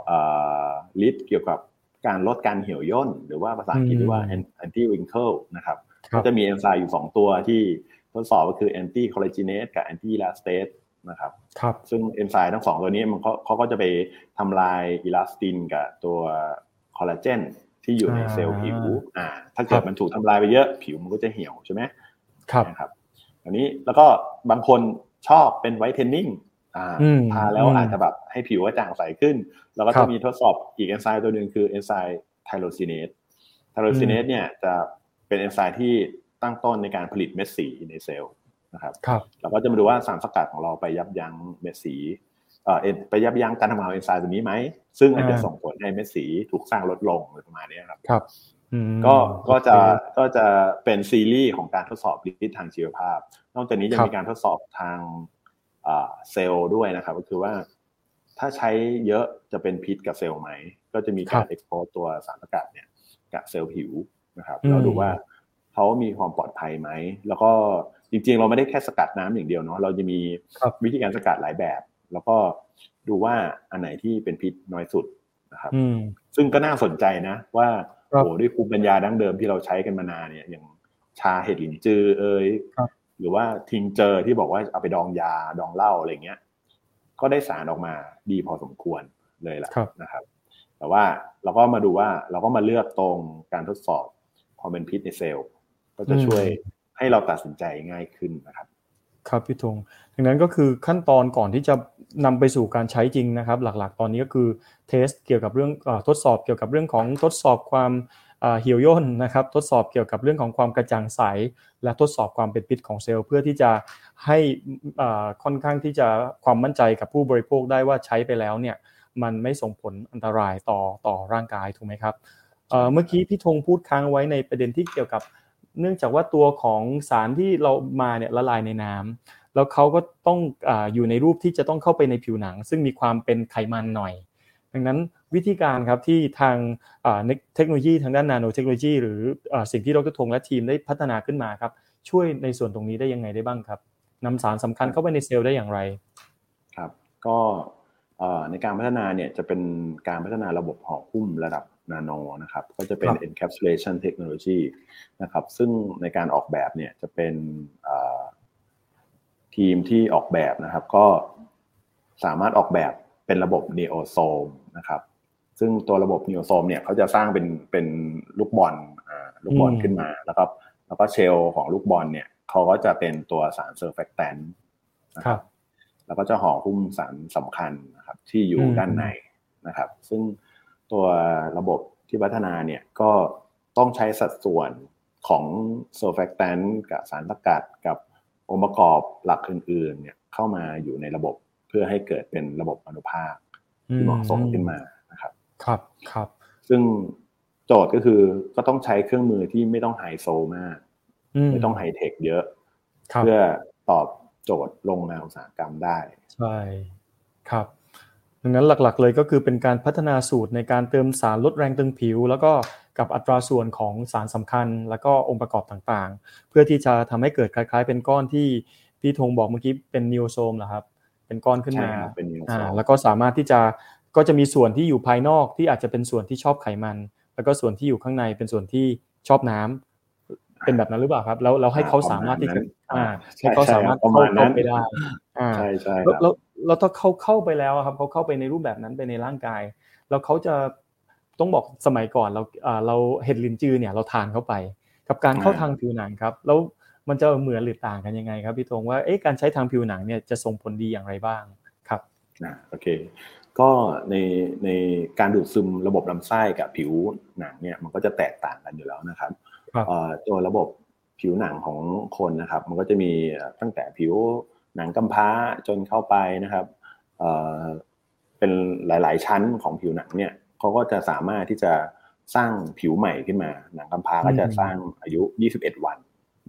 ฤทธิ์เกี่ยวกับการลดการเหี่ยวย่น หรือว่าภาษาอังกฤษเรียกว่า anti wrinkle นะครับก็จะมีเอนไซม์อยู่ 2 ตัวที่ทดสอบก็คือ anti collagenase กับ anti elastase นะครับครับซึ่งเอนไซม์ทั้งสองตัวนี้มันเขาเขาก็จะไปทำลายอิลาสตินกับตัว คอลลาเจนที่อยู่ในเซลล์ผิวอ่าถ้าเกิดมันถูกทำลายไปเยอะผิวมันก็จะเหี่ยวใช่ไหมครับนะครับ อันนี้แล้วก็บางคนชอบเป็น whiteningอ่าทาแล้วอาจจะแบบให้ผิวกระจ่างใสขึ้น แล้วก็จะมีทดสอบอีกเอนไซม์ตัวหนึ่งคือเอนไซม์ tyrosinase tyrosinase เนี่ยจะเป็นเอนไซม์ที่ตั้งต้นในการผลิตเม็ดสีในเซลล์นะครับครับเราก็จะมาดูว่าสารสกัดของเราไปยับยั้งเม็ดสี ไปยับยั้งการทำงานของเอนไซม์ตัวนี้ไหม ซึ่งอาจจะส่งผลให้เม็ดสีถูกสร้างลดลงอะไรประมาณนี้ครับครับก็ก็จะก็จะเป็นซีรีส์ของการทดสอบฤทธิ์ทางชีวภาพ นอกจากนี้จะมีการทดสอบทางเซลล์ด้วยนะครับ ก็คือว่าถ้าใช้เยอะจะเป็นพิษกับเซลล์ไหม ก็จะมีการ expose ตัวสารสกัดเนี่ยกับเซลล์ผิวนะครับเราดูว่าเขามีความปลอดภัยไหม แล้วก็จริงๆ เราไม่ได้แค่สกัดน้ำอย่างเดียวเนาะเราจะมีวิธีการสกัดหลายแบบ แล้วก็ดูว่าอันไหนที่เป็นพิษน้อยสุดนะครับซึ่งก็น่าสนใจนะ ว่าโอ้ด้วยภูมิปัญญาดั้งเดิมที่เราใช้กันมานานเนี่ย อย่างชาเห็ดหลินจือเอยหรือว่าทิงเจอที่บอกว่าเอาไปดองยาดองเหล้าอะไรเงี้ย ก็ได้สารออกมาดีพอสมควรเลยแหละนะครับ แต่ว่าเราก็มาดูว่าเราก็มาเลือกตรงการทดสอบความเป็นพิษในเซลล์ ก็จะช่วยให้เราตัดสินใจง่ายขึ้นนะครับ ครับพี่ธงดังนั้นก็คือขั้นตอนก่อนที่จะนำไปสู่การใช้จริงนะครับ หลักๆ ตอนนี้ก็คือเทสเกี่ยวกับเรื่องทดสอบเกี่ยวกับเรื่องของทดสอบความเหี่ยวย่นนะครับ ทดสอบเกี่ยวกับเรื่องของความกระจ่างใส และทดสอบความเป็นพิษของเซลล์ เพื่อที่จะให้ค่อนข้างที่จะความมั่นใจกับผู้บริโภคได้ว่าใช้ไปแล้วเนี่ยมันไม่ส่งผลอันตรายต่อต่อร่างกายถูกไหมครับเมื่อกี้พี่ธงพูดค้างไว้ในประเด็นที่เกี่ยวกับ เนื่องจากว่าตัวของสารที่เรามาเนี่ยละลายในน้ำแล้วเขาก็ต้องออยู่ในรูปที่จะต้องเข้าไปในผิวหนัง ซึ่งมีความเป็นไขมันหน่อย ดังนั้นวิธีการครับที่ทางเทคโนโลยีทางด้านนาโนเทคโนโลยี หรือสิ่งที่ดรธงและทีมได้พัฒนาขึ้นมาครับ ช่วยในส่วนตรงนี้ได้ยังไงได้บ้างครับนำสารสำคัญเข้าไปในเซลล์ได้อย่างไรครับก็ในการพัฒนาเนี่ยจะเป็นการพัฒนาระบบห่อหุ้มระดับ นาโนนะครับก็จะเป็น encapsulation technology นะครับซึ่งในการออกแบบเนี่ยจะเป็นทีมที่ออกแบบนะครับ ก็สามารถออกแบบเป็นระบบ neosome นะครับซึ่งตัวระบบ neosome เนี่ยเขาจะสร้างเป็นเป็นลูกบอลลูกบอลขึ้นมาแล้วก็แล้วก็เชลของลูกบอลเนี่ยเขาก็จะเป็นตัวสารเซอร์แฟกแตนนะครับแล้วก็จะห่อหุ้มสารสำคัญนะครับที่อยู่ด้านในนะครับ ซึ่ง ตัวระบบที่พัฒนาเนี่ยก็ต้องใช้สัดส่วนของโซแฟกแตนกับสารสกัดกับองค์ประกอบหลักอื่นๆ เนี่ยเข้ามาอยู่ในระบบเพื่อให้เกิดเป็นระบบอนุภาคที่เหมาะสมขึ้นมานะครับ ครับครับ ซึ่งโจทย์ก็คือก็ต้องใช้เครื่องมือที่ไม่ต้องไฮโซมาก ไม่ต้องไฮเทคเยอะ เพื่อตอบโจทย์ลงมาอุตสาหกรรมได้ ใช่ ครับ ดังนั้นหลักๆเลยก็คือเป็นการพัฒนาสูตรในการเติมสารลดแรงตึงผิว แล้วก็กับอัตราส่วนของสารสำคัญ แล้วก็องค์ประกอบต่างๆ เพื่อที่จะทำให้เกิดคล้าย ๆ เป็นก้อนที่พี่ธงบอกเมื่อกี้เป็นนิวโซมเหรอครับ เป็นก้อนขึ้นมาอ่าแล้วก็สามารถที่จะก็จะมีส่วนที่อยู่ภายนอกที่อาจจะเป็นส่วนที่ชอบไขมัน แล้วก็ส่วนที่อยู่ข้างในเป็นส่วนที่ชอบน้ำเป็นแบบนั้นหรือเปล่าครับ แล้วเราให้เขาสามารถที่จะอ่าให้เขาสามารถเข้าไปได้อ่าใช่ใช่แล้ว แล้วถ้าเขาเข้าไปแล้วครับเขาเข้าไปในรูปแบบนั้นไปในร่างกาย แล้วเขาจะต้องบอกสมัยก่อนเราเราเห็ดลินจือเนี่ยเราทานเข้าไป กับการเข้าทางผิวหนังครับ แล้วมันจะเหมือนหรือต่างกันยังไงครับพี่ธงว่าเอ๊ะการใช้ทางผิวหนังเนี่ยจะส่งผลดีอย่างไรบ้างครับอ่าโอเค ก็ในในการดูดซึมระบบลำไส้กับผิวหนังเนี่ยมันก็จะแตกต่างกันอยู่แล้วนะครับตัวระบบผิวหนังของคนนะครับ มันก็จะมีตั้งแต่ผิว หนังกำพร้าจนเข้าไปนะครับเป็นหลาย ๆ ชั้นของผิวหนังเนี่ยเขาก็จะสามารถที่จะสร้างผิวใหม่ขึ้นมา หนังกำพร้าก็จะสร้างอายุ 21 วัน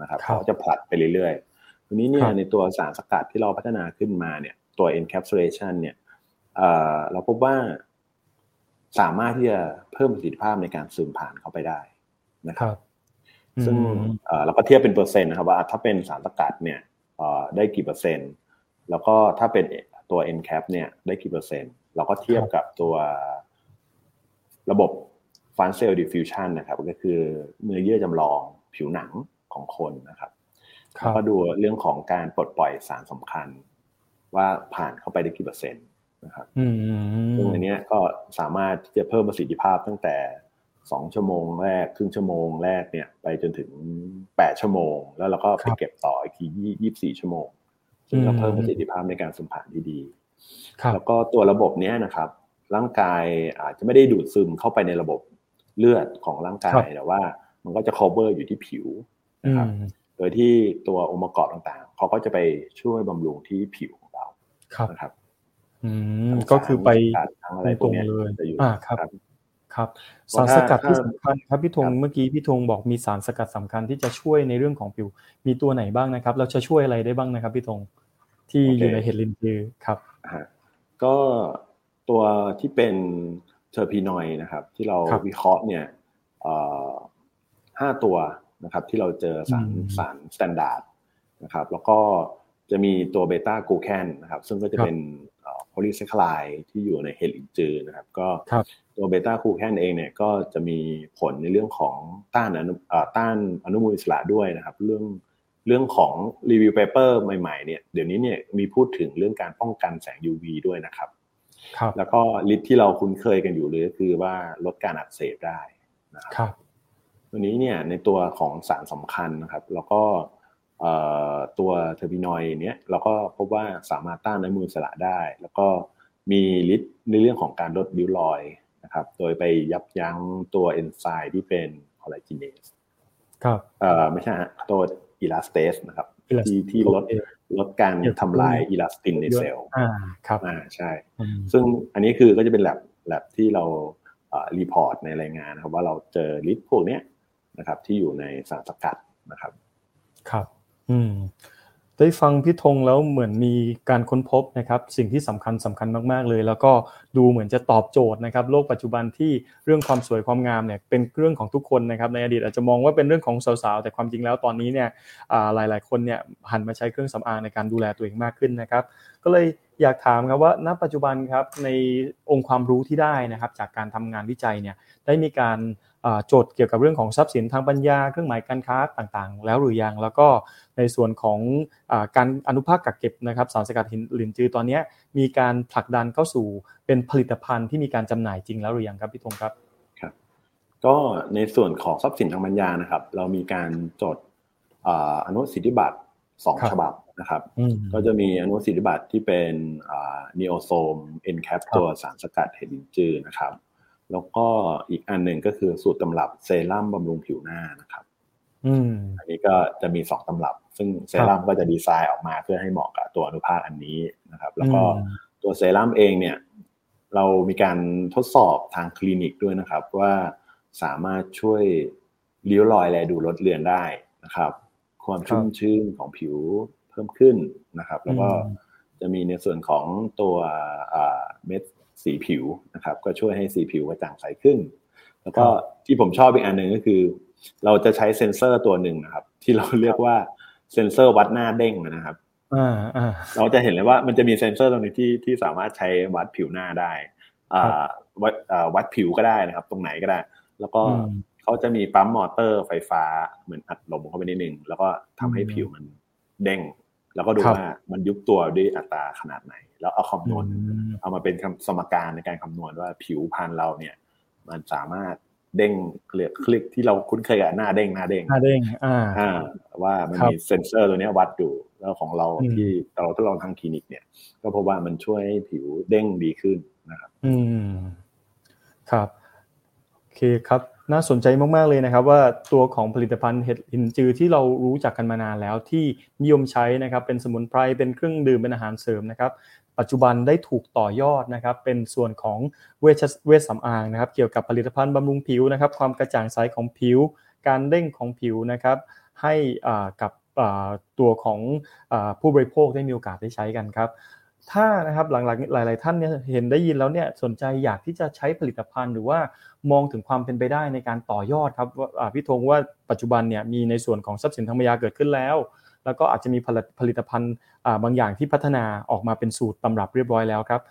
นะครับเขาจะผลัดไปเรื่อยๆทีนี้เนี่ยในตัวสารสกัดที่เราพัฒนาขึ้นมาเนี่ยตัว encapsulation เนี่ยเราพบว่าสามารถที่จะเพิ่มประสิทธิภาพในการซึมผ่านเข้าไปได้นะครับ ซึ่งเราก็เทียบเป็นเปอร์เซ็นต์นะครับว่าถ้าเป็นสารสกัดเนี่ย ได้กี่เปอร์เซ็นต์ แล้วก็ถ้าเป็นตัว NCAP เนี่ยได้กี่เปอร์เซ็นต์ เราก็เทียบกับตัวระบบ Fun Cell Diffusion นะครับก็คือเนื้อเยื่อจำลองผิวหนังของคนนะครับแล้วก็ดูเรื่องของการปลดปล่อยสารสำคัญ ว่าผ่านเข้าไปได้กี่เปอร์เซ็นต์นะครับซึ่งอันนี้ก็สามารถที่จะเพิ่มประสิทธิภาพตั้งแต่ สองชั่วโมงแรกครึ่งชั่วโมงแรกเนี่ย ไปจนถึงแปดชั่วโมง แล้วเราก็ไปเก็บต่ออีกทียี่สิบสี่ชั่วโมงซึ่งก็เพิ่มประสิทธิภาพในการสัมผัสที่ดีแล้วก็ตัวระบบนี้นะครับ ร่างกายอาจจะไม่ได้ดูดซึมเข้าไปในระบบเลือดของร่างกายแต่ว่ามันก็จะ cover อยู่ที่ผิวนะครับโดยที่ตัวองค์ประกอบต่างๆเขาก็จะไปช่วยบำรุงที่ผิวของเรานะครับก็คือไปทั้งอะไรตรงเลยอ่าครับ ครับสารสกัดที่สำคัญครับพี่ธงเมื่อกี้พี่ธงบอกมีสารสกัดสำคัญที่จะช่วยในเรื่องของผิว มีตัวไหนบ้างนะครับ เราจะช่วยอะไรได้บ้างนะครับพี่ธงที่อยู่ในเห็ดลินจือครับก็ตัวที่เป็น terpenoid นะครับ ที่เราวิเคราะห์เนี่ยห้าตัวนะครับ ที่เราเจอสารสาร standard นะครับ แล้วก็จะมีตัวเบต้ากูแคนนะครับ ซึ่งก็จะเป็นโพลีไซคลายที่อยู่ในเห็ดหลินจือนะครับ ก็ ตัว beta-glucan เองเนี่ยก็จะมีผลในเรื่องของต้านอนุต้านอนุมูลอิสระด้วยนะครับ เรื่องเรื่องของ review paper ใหม่ๆเนี่ยเดี๋ยวนี้เนี่ยมีพูดถึงเรื่องการป้องกันแสง UV ด้วยนะครับครับ แล้วก็ฤทธิ์ที่เราคุ้นเคยกันอยู่เลยก็คือว่าลดการอักเสบได้นะครับตัวนี้เนี่ยในตัวของสารสำคัญนะครับ แล้วก็ตัว terpenoid เนี้ยเราก็พบว่าสามารถต้านอนุมูลอิสระได้ แล้วก็มีฤทธิ์ในเรื่องของการลดริ้วรอย นะครับ โดยไปยับยั้งตัวเอนไซม์ที่เป็น collagenase ครับเอ่อไม่ใช่ฮะตัว elastase นะครับที่ที่ลดลดการทำลายอีลาสตินในเซลล์อ่าครับอ่าใช่ ซึ่งอันนี้คือก็จะเป็น lab lab ที่เราอ่า report ในรายงานนะครับว่าเราเจอฤทธิ์พวกเนี้ยนะครับ ที่อยู่ในสารสกัดนะครับ ครับ อืม ได้ฟังพี่ธงแล้วเหมือนมีการค้นพบนะครับสิ่งที่สำคัญสำคัญมากๆเลย แล้วก็ดูเหมือนจะตอบโจทย์นะครับโลกปัจจุบันที่เรื่องความสวยความงามเนี่ยเป็นเรื่องของทุกคนนะครับในอดีตอาจจะมองว่าเป็นเรื่องของสาวๆแต่ความจริงแล้วตอนนี้เนี่ยหลายๆคนเนี่ยหันมาใช้เครื่องสำอางในการดูแลตัวเองมากขึ้นนะครับก็เลยอยากถามครับว่าณปัจจุบันครับในองค์ความรู้ที่ได้นะครับจากการทำงานวิจัยเนี่ยได้มีการ โจทย์เกี่ยวกับเรื่องของทรัพย์สินทางปัญญา เครื่องหมายการค้าต่างๆ แล้วหรือยัง แล้วก็ในส่วนของอการอนุภาคกักเก็บนะครับสารสกัดเห็ดหลินจือตอนนี้มีการผลักดันเข้าสู่เป็นผลิตภัณฑ์ที่มีการจำหน่ายจริงแล้วหรือยังครับพี่ธงครับครับ ก็ในส่วนของทรัพย์สินทางปัญญานะครับ เรามีการจดอนุสิทธิบัตรสองฉบับนะครับ ก็จะมีอนุสิทธิบัตรที่เป็น niosome encap ตัวสารสกัดเห็ดหลินจือนะครับ แล้วก็อีกอันหนึ่งก็คือสูตรตำรับเซรั่มบำรุงผิวหน้านะครับอันนี้ก็จะมีสองตำรับ ซึ่งเซรั่มก็จะดีไซน์ออกมาเพื่อให้เหมาะกับตัวอนุภาคอันนี้นะครับ แล้วก็ตัวเซรั่มเองเนี่ย เรามีการทดสอบทางคลินิกด้วยนะครับ ว่าสามารถช่วยเลี้ยวรอยแลดูลดเลือนได้นะครับ ความชุ่มชื้นของผิวเพิ่มขึ้นนะครับ แล้วก็จะมีในส่วนของตัวเม็ด สีผิวนะครับ ก็ช่วยให้สีผิวกระจ่างใสขึ้น แล้วก็ที่ผมชอบอีกอันหนึ่งก็คือ เราจะใช้เซ็นเซอร์ตัวหนึ่งนะครับ ที่เราเรียกว่าเซ็นเซอร์วัดหน้าเด้งนะครับเราจะเห็นเลยว่ามันจะมีเซ็นเซอร์ตรงนี้ที่ที่สามารถใช้วัดผิวหน้าได้วัดวัดผิวก็ได้นะครับ ตรงไหนก็ได้ แล้วก็เขาจะมีปั๊มมอเตอร์ไฟฟ้าเหมือนอัดลมเข้าไปนิดนึงแล้วก็ทำให้ผิวมันเด้ง แล้วก็ดูว่ามันยุบตัวด้วยอัตราขนาดไหน แล้วเอาคำนวณเอามาเป็นสมการในการคำนวณว่าผิวพรรณเราเนี่ย มันสามารถเด้งเคลียคลิกที่เราคุ้นเคยกับหน้าเด้งหน้าเด้งหน้าเด้งอ่าอ่าว่ามันมีเซ็นเซอร์ตัวนี้วัดอยู่แล้วของเราที่เราทดลองทางคลินิกเนี่ย ก็พบว่ามันช่วยให้ผิวเด้งดีขึ้นนะครับ อืมครับโอเคครับ น่าสนใจมาก ๆ เลยนะครับ ว่าตัวของผลิตภัณฑ์เห็ดหินจือที่เรารู้จักกันมานานแล้วที่นิยมใช้นะครับเป็นสมุนไพรเป็นเครื่องดื่มเป็นอาหารเสริมนะครับ ปัจจุบันได้ถูกต่อยอดนะครับ เป็นส่วนของเวชเวชสำอางนะครับ เกี่ยวกับผลิตภัณฑ์บำรุงผิวนะครับ ความกระจ่างใสของผิว การเด้งของผิวนะครับ ให้กับตัวของผู้บริโภคได้มีโอกาสได้ใช้กันครับ ถ้านะครับหลังๆหลาย ๆ ท่านเนี่ยเห็นได้ยินแล้วเนี่ยสนใจอยากที่จะใช้ผลิตภัณฑ์ หรือว่ามองถึงความเป็นไปได้ในการต่อยอดครับว่าพี่ธงว่าปัจจุบันเนี่ยมีในส่วนของทรัพย์สินทางปัญญาเกิดขึ้นแล้ว แล้วก็อาจจะมีผลิตภัณฑ์บางอย่างที่พัฒนาออกมาเป็นสูตรตำรับเรียบร้อยแล้วครับ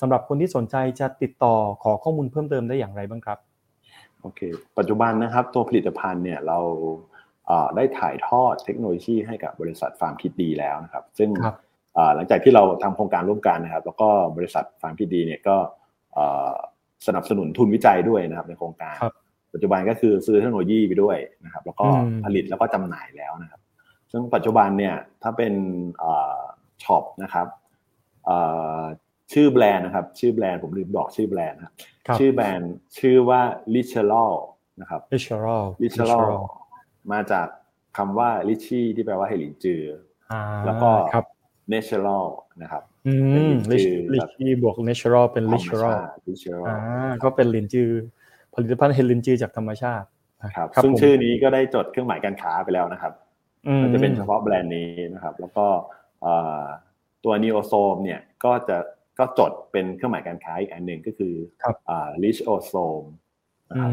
สำหรับคนที่สนใจจะติดต่อขอข้อมูลเพิ่มเติมได้อย่างไรบ้างครับโอเค ปัจจุบันนะครับตัวผลิตภัณฑ์เนี่ยเราได้ถ่ายทอดเทคโนโลยีให้กับบริษัทฟาร์มคิดดีแล้วนะครับ ซึ่ง หลังจากที่เราทำโครงการร่วมกันนะครับ แล้วก็บริษัทฟาร์มพีดีเนี่ยก็สนับสนุนทุนวิจัยด้วยนะครับ ในโครงการ ปัจจุบันก็คือซื้อเทคโนโลยีไปด้วยนะครับ แล้วก็ผลิตแล้วก็จำหน่ายแล้วนะครับ ซึ่งปัจจุบันเนี่ยถ้าเป็นช็อปนะครับชื่อแบรนด์นะครับ ชื่อแบรนด์ผมลืมบอกชื่อแบรนด์ครับชื่อแบรนด์ชื่อว่า l i c h e r a l นะครับ l i c h e r a l l i c h e r a l มาจากคำว่าลิชี่ที่แปลว่าเฮลินจือแล้วก็ natural นะครับอืมลิชีบวก natural เป็น natural อ่าก็เป็นลินจือผลิตภัณฑ์เห็ดหลินจือจากธรรมชาติครับซึ่งชื่อนี้ก็ได้จดเครื่องหมายการค้าไปแล้วนะครับมันจะเป็นเฉพาะแบรนด์นี้นะครับ แล้วก็ตัว niosome เนี่ยก็จะก็จดเป็นเครื่องหมายการค้าอีกอันหนึ่งก็คืออ่าลิชโอโซมนะครับ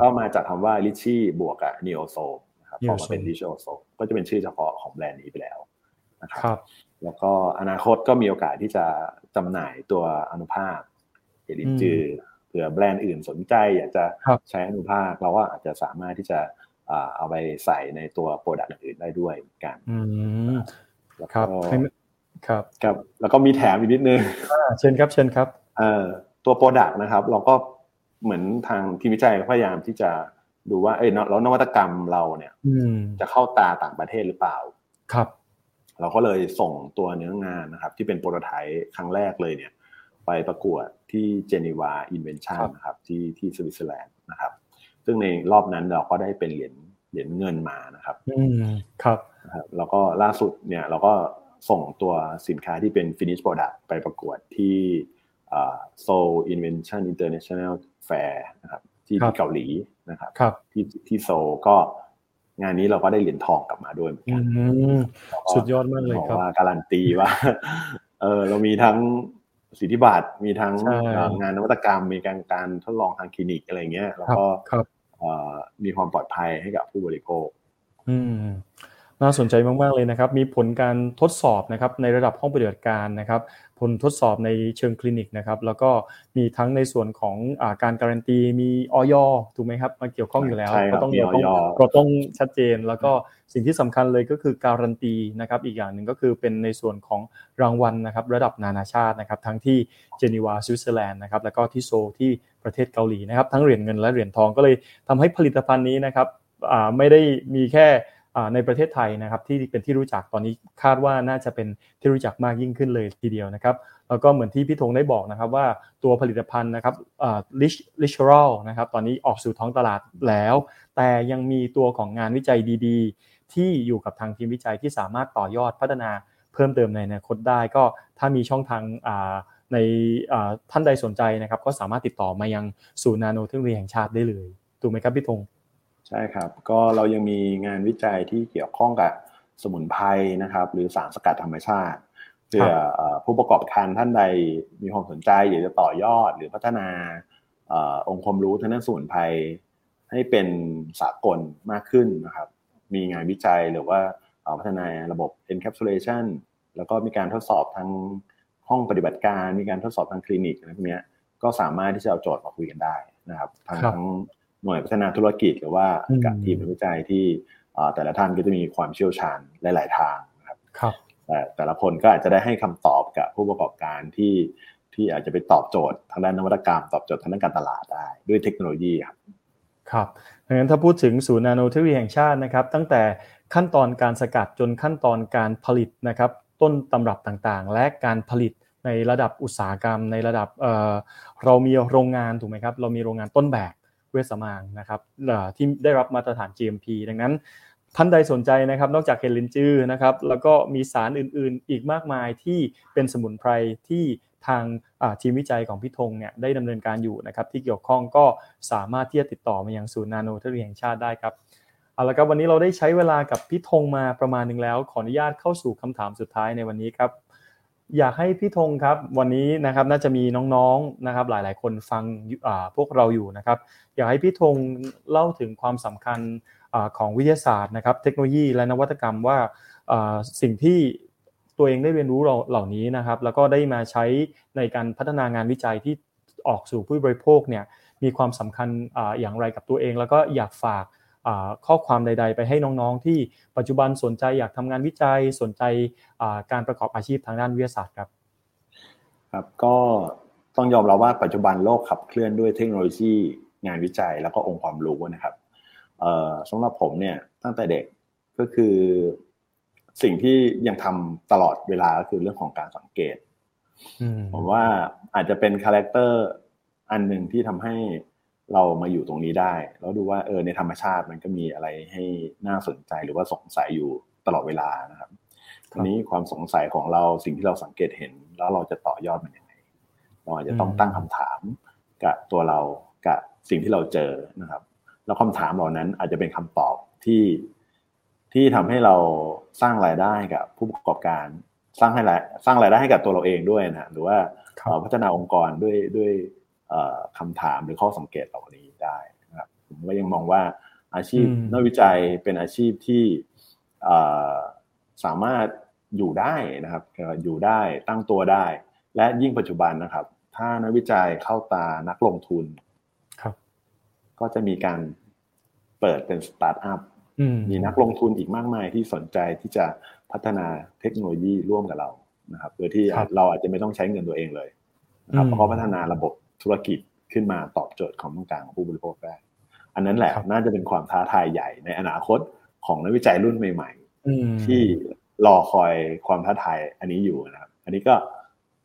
ก็มาจากคำว่าลิชี่บวกกับ niosome นะครับออกมาเป็นลิชโอโซมก็จะเป็นชื่อเฉพาะของแบรนด์นี้ไปแล้วนะครับ แล้วก็อนาคตก็มีโอกาสที่จะจำหน่ายตัวอนุภาคเห็ดหลินจือเผื่อแบรนด์อื่นสนใจอยากจะใช้อนุภาคเราก็อาจจะสามารถที่จะเอาไปใส่ในตัว product อื่นได้ด้วยกันแล้วก็ครับครับ แล้วก็มีแถมอีกนิดนึงเชิญครับเชิญครับตัว product นะครับ เราก็เหมือนทางทีมวิจัยพยายามที่จะดูว่าเอ้ยแล้วนวัตกรรมเราเนี่ยจะเข้าตาต่างประเทศหรือเปล่า ครับ เราก็เลยส่งตัวเนื้องานนะครับ ที่เป็น prototype ครั้งแรกเลยเนี่ย ไปประกวดที่ Geneva Invention นะครับที่ที่สวิตเซอร์แลนด์นะครับ ซึ่งในรอบนั้นเราก็ได้เป็นเหรียญเหรียญเงินมานะครับอืมครับนะครับแล้วก็ล่าสุดเนี่ยเราก็ส่งตัวสินค้าที่เป็น finish product ไปประกวดที่ Seoul Invention International Fair นะครับที่ที่เกาหลีนะครับรบที่ที่โซก็ งานนี้เราก็ได้เหรียญทองกลับมาด้วยเหมือนอืกันมสุดยอดมากเลยบอกครับว่าการันตีว่าเออเรามีทั้งสิทธิบัตรมีทั้งใช่เอ่องานนวัตกรรม มีการการทดลองทางคลินิกอะไรเงี้ย แล้วครับก็ครับเอ่อมีความปลอดภัยให้กับผู้บริโภค อืม น่าสนใจมาก ๆ เลยนะครับ มีผลการทดสอบนะครับในระดับห้องปฏิบัติการนะครับ ผลทดสอบในเชิงคลินิกนะครับ แล้วก็มีทั้งในส่วนของอาการการันตี มีออยถูกไหมครับ มาเกี่ยวข้องอยู่แล้วใช่ครับก็ต้องมีเราต้องอยเราต้องชัดเจน แล้วก็สิ่งที่สำคัญเลยก็คือการันตีนะครับ อีกอย่างหนึ่งก็คือเป็นในส่วนของรางวัลนะครับ ระดับนานาชาตินะครับ ทั้งที่เจนีวาสวิตเซอร์แลนด์นะครับ แล้วก็ที่โซลที่ประเทศเกาหลีนะครับ ทั้งเหรียญเงินและเหรียญทองก็เลยทำให้ผลิตภัณฑ์นี้นะครับอ่าไม่ได้มีแค่อ่า ในประเทศไทยนะครับที่เป็นที่รู้จักตอนนี้คาดว่าน่าจะเป็นที่รู้จักมากยิ่งขึ้นเลยทีเดียวนะครับแล้วก็เหมือนที่พี่ธงได้บอกนะครับว่าตัวผลิตภัณฑ์นะครับลิชลิชเรลนะครับตอนนี้ออกสู่ท้องตลาดแล้ว แต่ยังมีตัวของงานวิจัยดีๆ ที่อยู่กับทางทีมวิจัยที่สามารถต่อยอดพัฒนาเพิ่มเติมในอนาคตได้ก็ถ้ามีช่องทางในท่านใดสนใจนะครับก็สามารถติดต่อมายังศูนย์นาโนเทคโนโลยีแห่งชาติได้เลยถูกไหมครับพี่ธง ใช่ครับ ก็เรายังมีงานวิจัยที่เกี่ยวข้องกับสมุนไพรนะครับ หรือสารสกัดธรรมชาติเพื่อเอ่อผู้ประกอบการท่านใดมีความสนใจอยากจะต่อยอดหรือพัฒนาเอ่อองค์ความรู้ทางด้านสมุนไพรให้เป็นสากลมากขึ้นนะครับ มีงานวิจัยหรือว่าเอ่อพัฒนาระบบ encapsulation แล้วก็มีการทดสอบทางห้องปฏิบัติการ มีการทดสอบทางคลินิกอะไรพวกเนี้ยก็สามารถที่จะเอาโจทย์มาคุยกันได้นะครับ ทั้งครับทั้ง หน่วยพัฒนาธุรกิจหรือว่าอืมกับทีมวิจัยที่เอ่อแต่ละท่านก็จะมีความเชี่ยวชาญหลาย ๆ ทางนะครับครับแต่แต่ละคนก็อาจจะได้ให้คำตอบกับผู้ประกอบการที่ที่อาจจะไปตอบโจทย์ทางด้านนวัตกรรม ตอบโจทย์ทางด้านการตลาดได้ด้วยเทคโนโลยีครับครับดังนั้นถ้าพูดถึงศูนย์นาโนเทคโนโลยีแห่งชาตินะครับ ตั้งแต่ขั้นตอนการสกัดจนขั้นตอนการผลิตนะครับ ต้นตำรับต่างๆ และการผลิตในระดับอุตสาหกรรม ในระดับเอ่อเรามีโรงงานถูกไหมครับ เรามีโรงงานต้นแบบเวชสมางนะครับที่ได้รับมาตรฐาน GMP ดังนั้นท่านใดสนใจนะครับนอกจากเฮลินจื้อนะครับแล้วก็มีสารอื่นๆ อีกมากมายที่เป็นสมุนไพรที่ทางทีมวิจัยของพี่ธงเนี่ยได้ดำเนินการอยู่นะครับที่เกี่ยวข้องก็สามารถที่จะติดต่อมายังศูนย์นาโนเทคโนโลยีแห่งชาติได้ครับเอาละครับวันนี้เราได้ใช้เวลากับพี่ธงมาประมาณหนึ่งแล้ว ขออนุญาตเข้าสู่คำถามสุดท้ายในวันนี้ครับ อยากให้พี่ธงครับ วันนี้นะครับน่าจะมีน้องๆนะครับ หลายๆ คนฟังพวกเราอยู่นะครับ อยากให้พี่ธงเล่าถึงความสำคัญอของวิทยาศาสตร์นะครับ เทคโนโลยีและนวัตกรรมว่าสิ่งที่ตัวเองได้เรียนรู้เราเหล่านี้นะครับ แล้วก็ได้มาใช้ในการพัฒนางานวิจัยที่ออกสู่ผู้บริโภคเนี่ยมีความสำคัญออย่างไรกับตัวเอง แล้วก็อยากฝาก ข้อความใด ๆ ไปให้น้องๆ ที่ปัจจุบันสนใจอยากทำงานวิจัยสนใจอ่าการประกอบอาชีพทางด้านวิทยาศาสตร์ครับครับก็ต้องยอมรับว่าปัจจุบันโลกขับเคลื่อนด้วยเทคโนโลยีงานวิจัยแล้วก็องค์ความรู้นะครับเอ่อสำหรับผมเนี่ยตั้งแต่เด็กก็คือสิ่งที่ยังทำตลอดเวลาก็คือเรื่องของการสังเกตอืมผมว่าอาจจะเป็น character อันหนึ่งที่ทำให้ เรามาอยู่ตรงนี้ได้ แล้วดูว่าเออในธรรมชาติมันก็มีอะไรให้น่าสนใจหรือว่าสงสัยอยู่ตลอดเวลานะครับทีนี้ความสงสัยของเราสิ่งที่เราสังเกตเห็น แล้วเราจะต่อยอดมันยังไงเราอาจจะต้องอืมตั้งคำถามกับตัวเรากับสิ่งที่เราเจอนะครับ แล้วคำถามเหล่านั้นอาจจะเป็นคำตอบที่ที่ทำให้เราสร้างรายได้กับผู้ประกอบการสร้างให้รายสร้างรายได้ให้กับตัวเราเองด้วยนะหรือว่าครับเอ่อพัฒนาองค์กรด้วยด้วยเอ่อ คำถามหรือข้อสังเกตเหล่านี้ได้นะครับผมก็ยังมองว่าอาชีพอืมนักวิจัยเป็นอาชีพที่เอ่อสามารถอยู่ได้นะครับเอ่ออยู่ได้ตั้งตัวได้ และยิ่งปัจจุบันนะครับ ถ้านักวิจัยเข้าตานักลงทุนครับ ก็จะมีการเปิดเป็นสตาร์ทอัพอืมมีนักลงทุนอีกมากมายที่สนใจที่จะพัฒนาเทคโนโลยีร่วมกับเรานะครับโดยที่ครับเราอาจจะไม่ต้องใช้เงินตัวเองเลยนะครับอืมแล้วก็พัฒนาระบบ ธุรกิจขึ้นมาตอบโจทย์ความต้องการของผู้บริโภคได้ อันนั้นแหละครับน่าจะเป็นความท้าทายใหญ่ในอนาคตของนักวิจัยรุ่นใหม่อืมๆที่รอคอยความท้าทายอันนี้อยู่นะครับ อันนี้ก็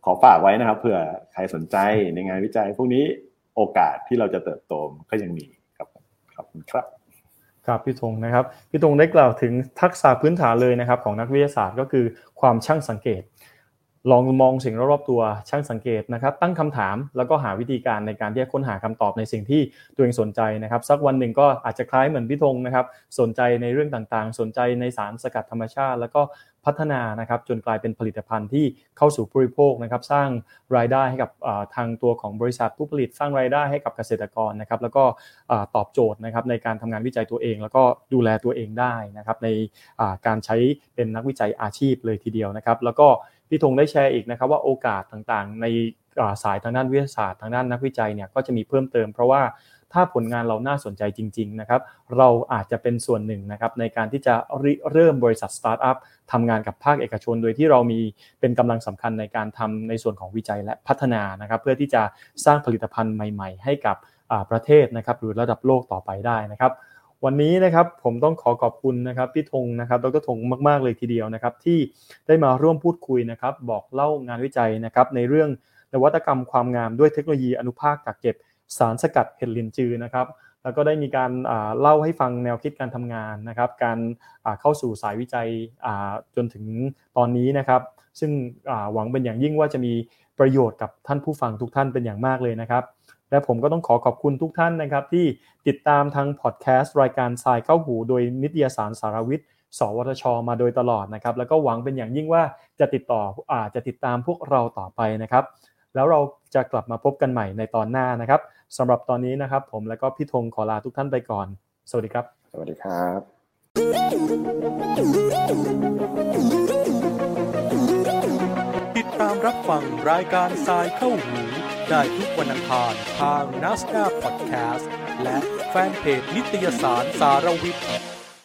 ขอฝากไว้นะครับเผื่อใครสนใจในงานวิจัย พวกนี้โอกาสที่เราจะเติบโตก็ยังมีครับขอบคุณครับครับพี่ธงนะครับพี่ธงได้กล่าวถึงทักษะพื้นฐานเลยนะครับของนักวิทยาศาสตร์ก็คือความช่างสังเกต ลองมองสิ่งรอบๆตัวช่างสังเกตนะครับตั้งคำถามแล้วก็หาวิธีการในการที่จะค้นหาคำตอบในสิ่งที่ตัวเองสนใจนะครับ สักวันหนึ่งก็อาจจะคล้ายเหมือนพี่ธงนะครับ สนใจในเรื่องต่างๆ สนใจในสารสกัดธรรมชาติ แล้วก็พัฒนานะครับจนกลายเป็นผลิตภัณฑ์ที่เข้าสู่ผู้บริโภคนะครับ สร้างรายได้ให้กับทางตัวของบริษัทผู้ผลิต สร้างรายได้ให้กับเกษตรกรนะครับ แล้วก็ตอบโจทย์นะครับในการทำงานวิจัยตัวเอง แล้วก็ดูแลตัวเองได้นะครับ ในการใช้เป็นนักวิจัยอาชีพเลยทีเดียวนะครับ แล้วก็ พี่ธงได้แชร์อีกนะครับว่าโอกาสต่างๆ ในสายทางด้านวิทยาศาสตร์ทางด้านนักวิจัยเนี่ยก็จะมีเพิ่มเติม เพราะว่าถ้าผลงานเราน่าสนใจจริงๆนะครับเราอาจจะเป็นส่วนหนึ่งนะครับในการที่จะเริ่มบริษัทสตาร์ทอัพทำงานกับภาคเอกชน โดยที่เรามีเป็นกำลังสำคัญในการทำในส่วนของวิจัยและพัฒนานะครับเพื่อที่จะสร้างผลิตภัณฑ์ใหม่ ๆ ให้กับประเทศนะครับหรือระดับโลกต่อไปได้นะครับ วันนี้นะครับผมต้องขอขอบคุณนะครับพี่ธงนะครับดรธงมาก ๆ เลยทีเดียวนะครับที่ได้มาร่วมพูดคุยนะครับบอกเล่างานวิจัยนะครับในเรื่องนวัตกรรมความงามด้วยเทคโนโลยีอนุภาคกักเก็บสารสกัดเห็ดลินจือนะครับแล้วก็ได้มีการเล่าให้ฟังแนวคิดการทำงานนะครับ การเข้าสู่สายวิจัยจนถึงตอนนี้นะครับ ซึ่งหวังเป็นอย่างยิ่งว่าจะมีประโยชน์กับท่านผู้ฟังทุกท่านเป็นอย่างมากเลยนะครับ และผมก็ต้องขอขอบคุณทุกท่านนะครับที่ติดตามทางพอดแคสต์รายการทรายเข้าหู โดยนิตยสารสารวิทย์ สวทช มาโดยตลอดนะครับ แล้วก็หวังเป็นอย่างยิ่งว่าจะติดต่ออาจะติดตามพวกเราต่อไปนะครับ แล้วเราจะกลับมาพบกันใหม่ในตอนหน้านะครับสำหรับตอนนี้นะครับ ผมและก็พี่ธงขอลาทุกท่านไปก่อน สวัสดีครับ สวัสดีครับ ติดตามรับฟังรายการทรายเข้าหู ได้ทุกวันอังคารทางนัสดาพอดแคสต์และแฟนเพจนิตยสารสารวิทย์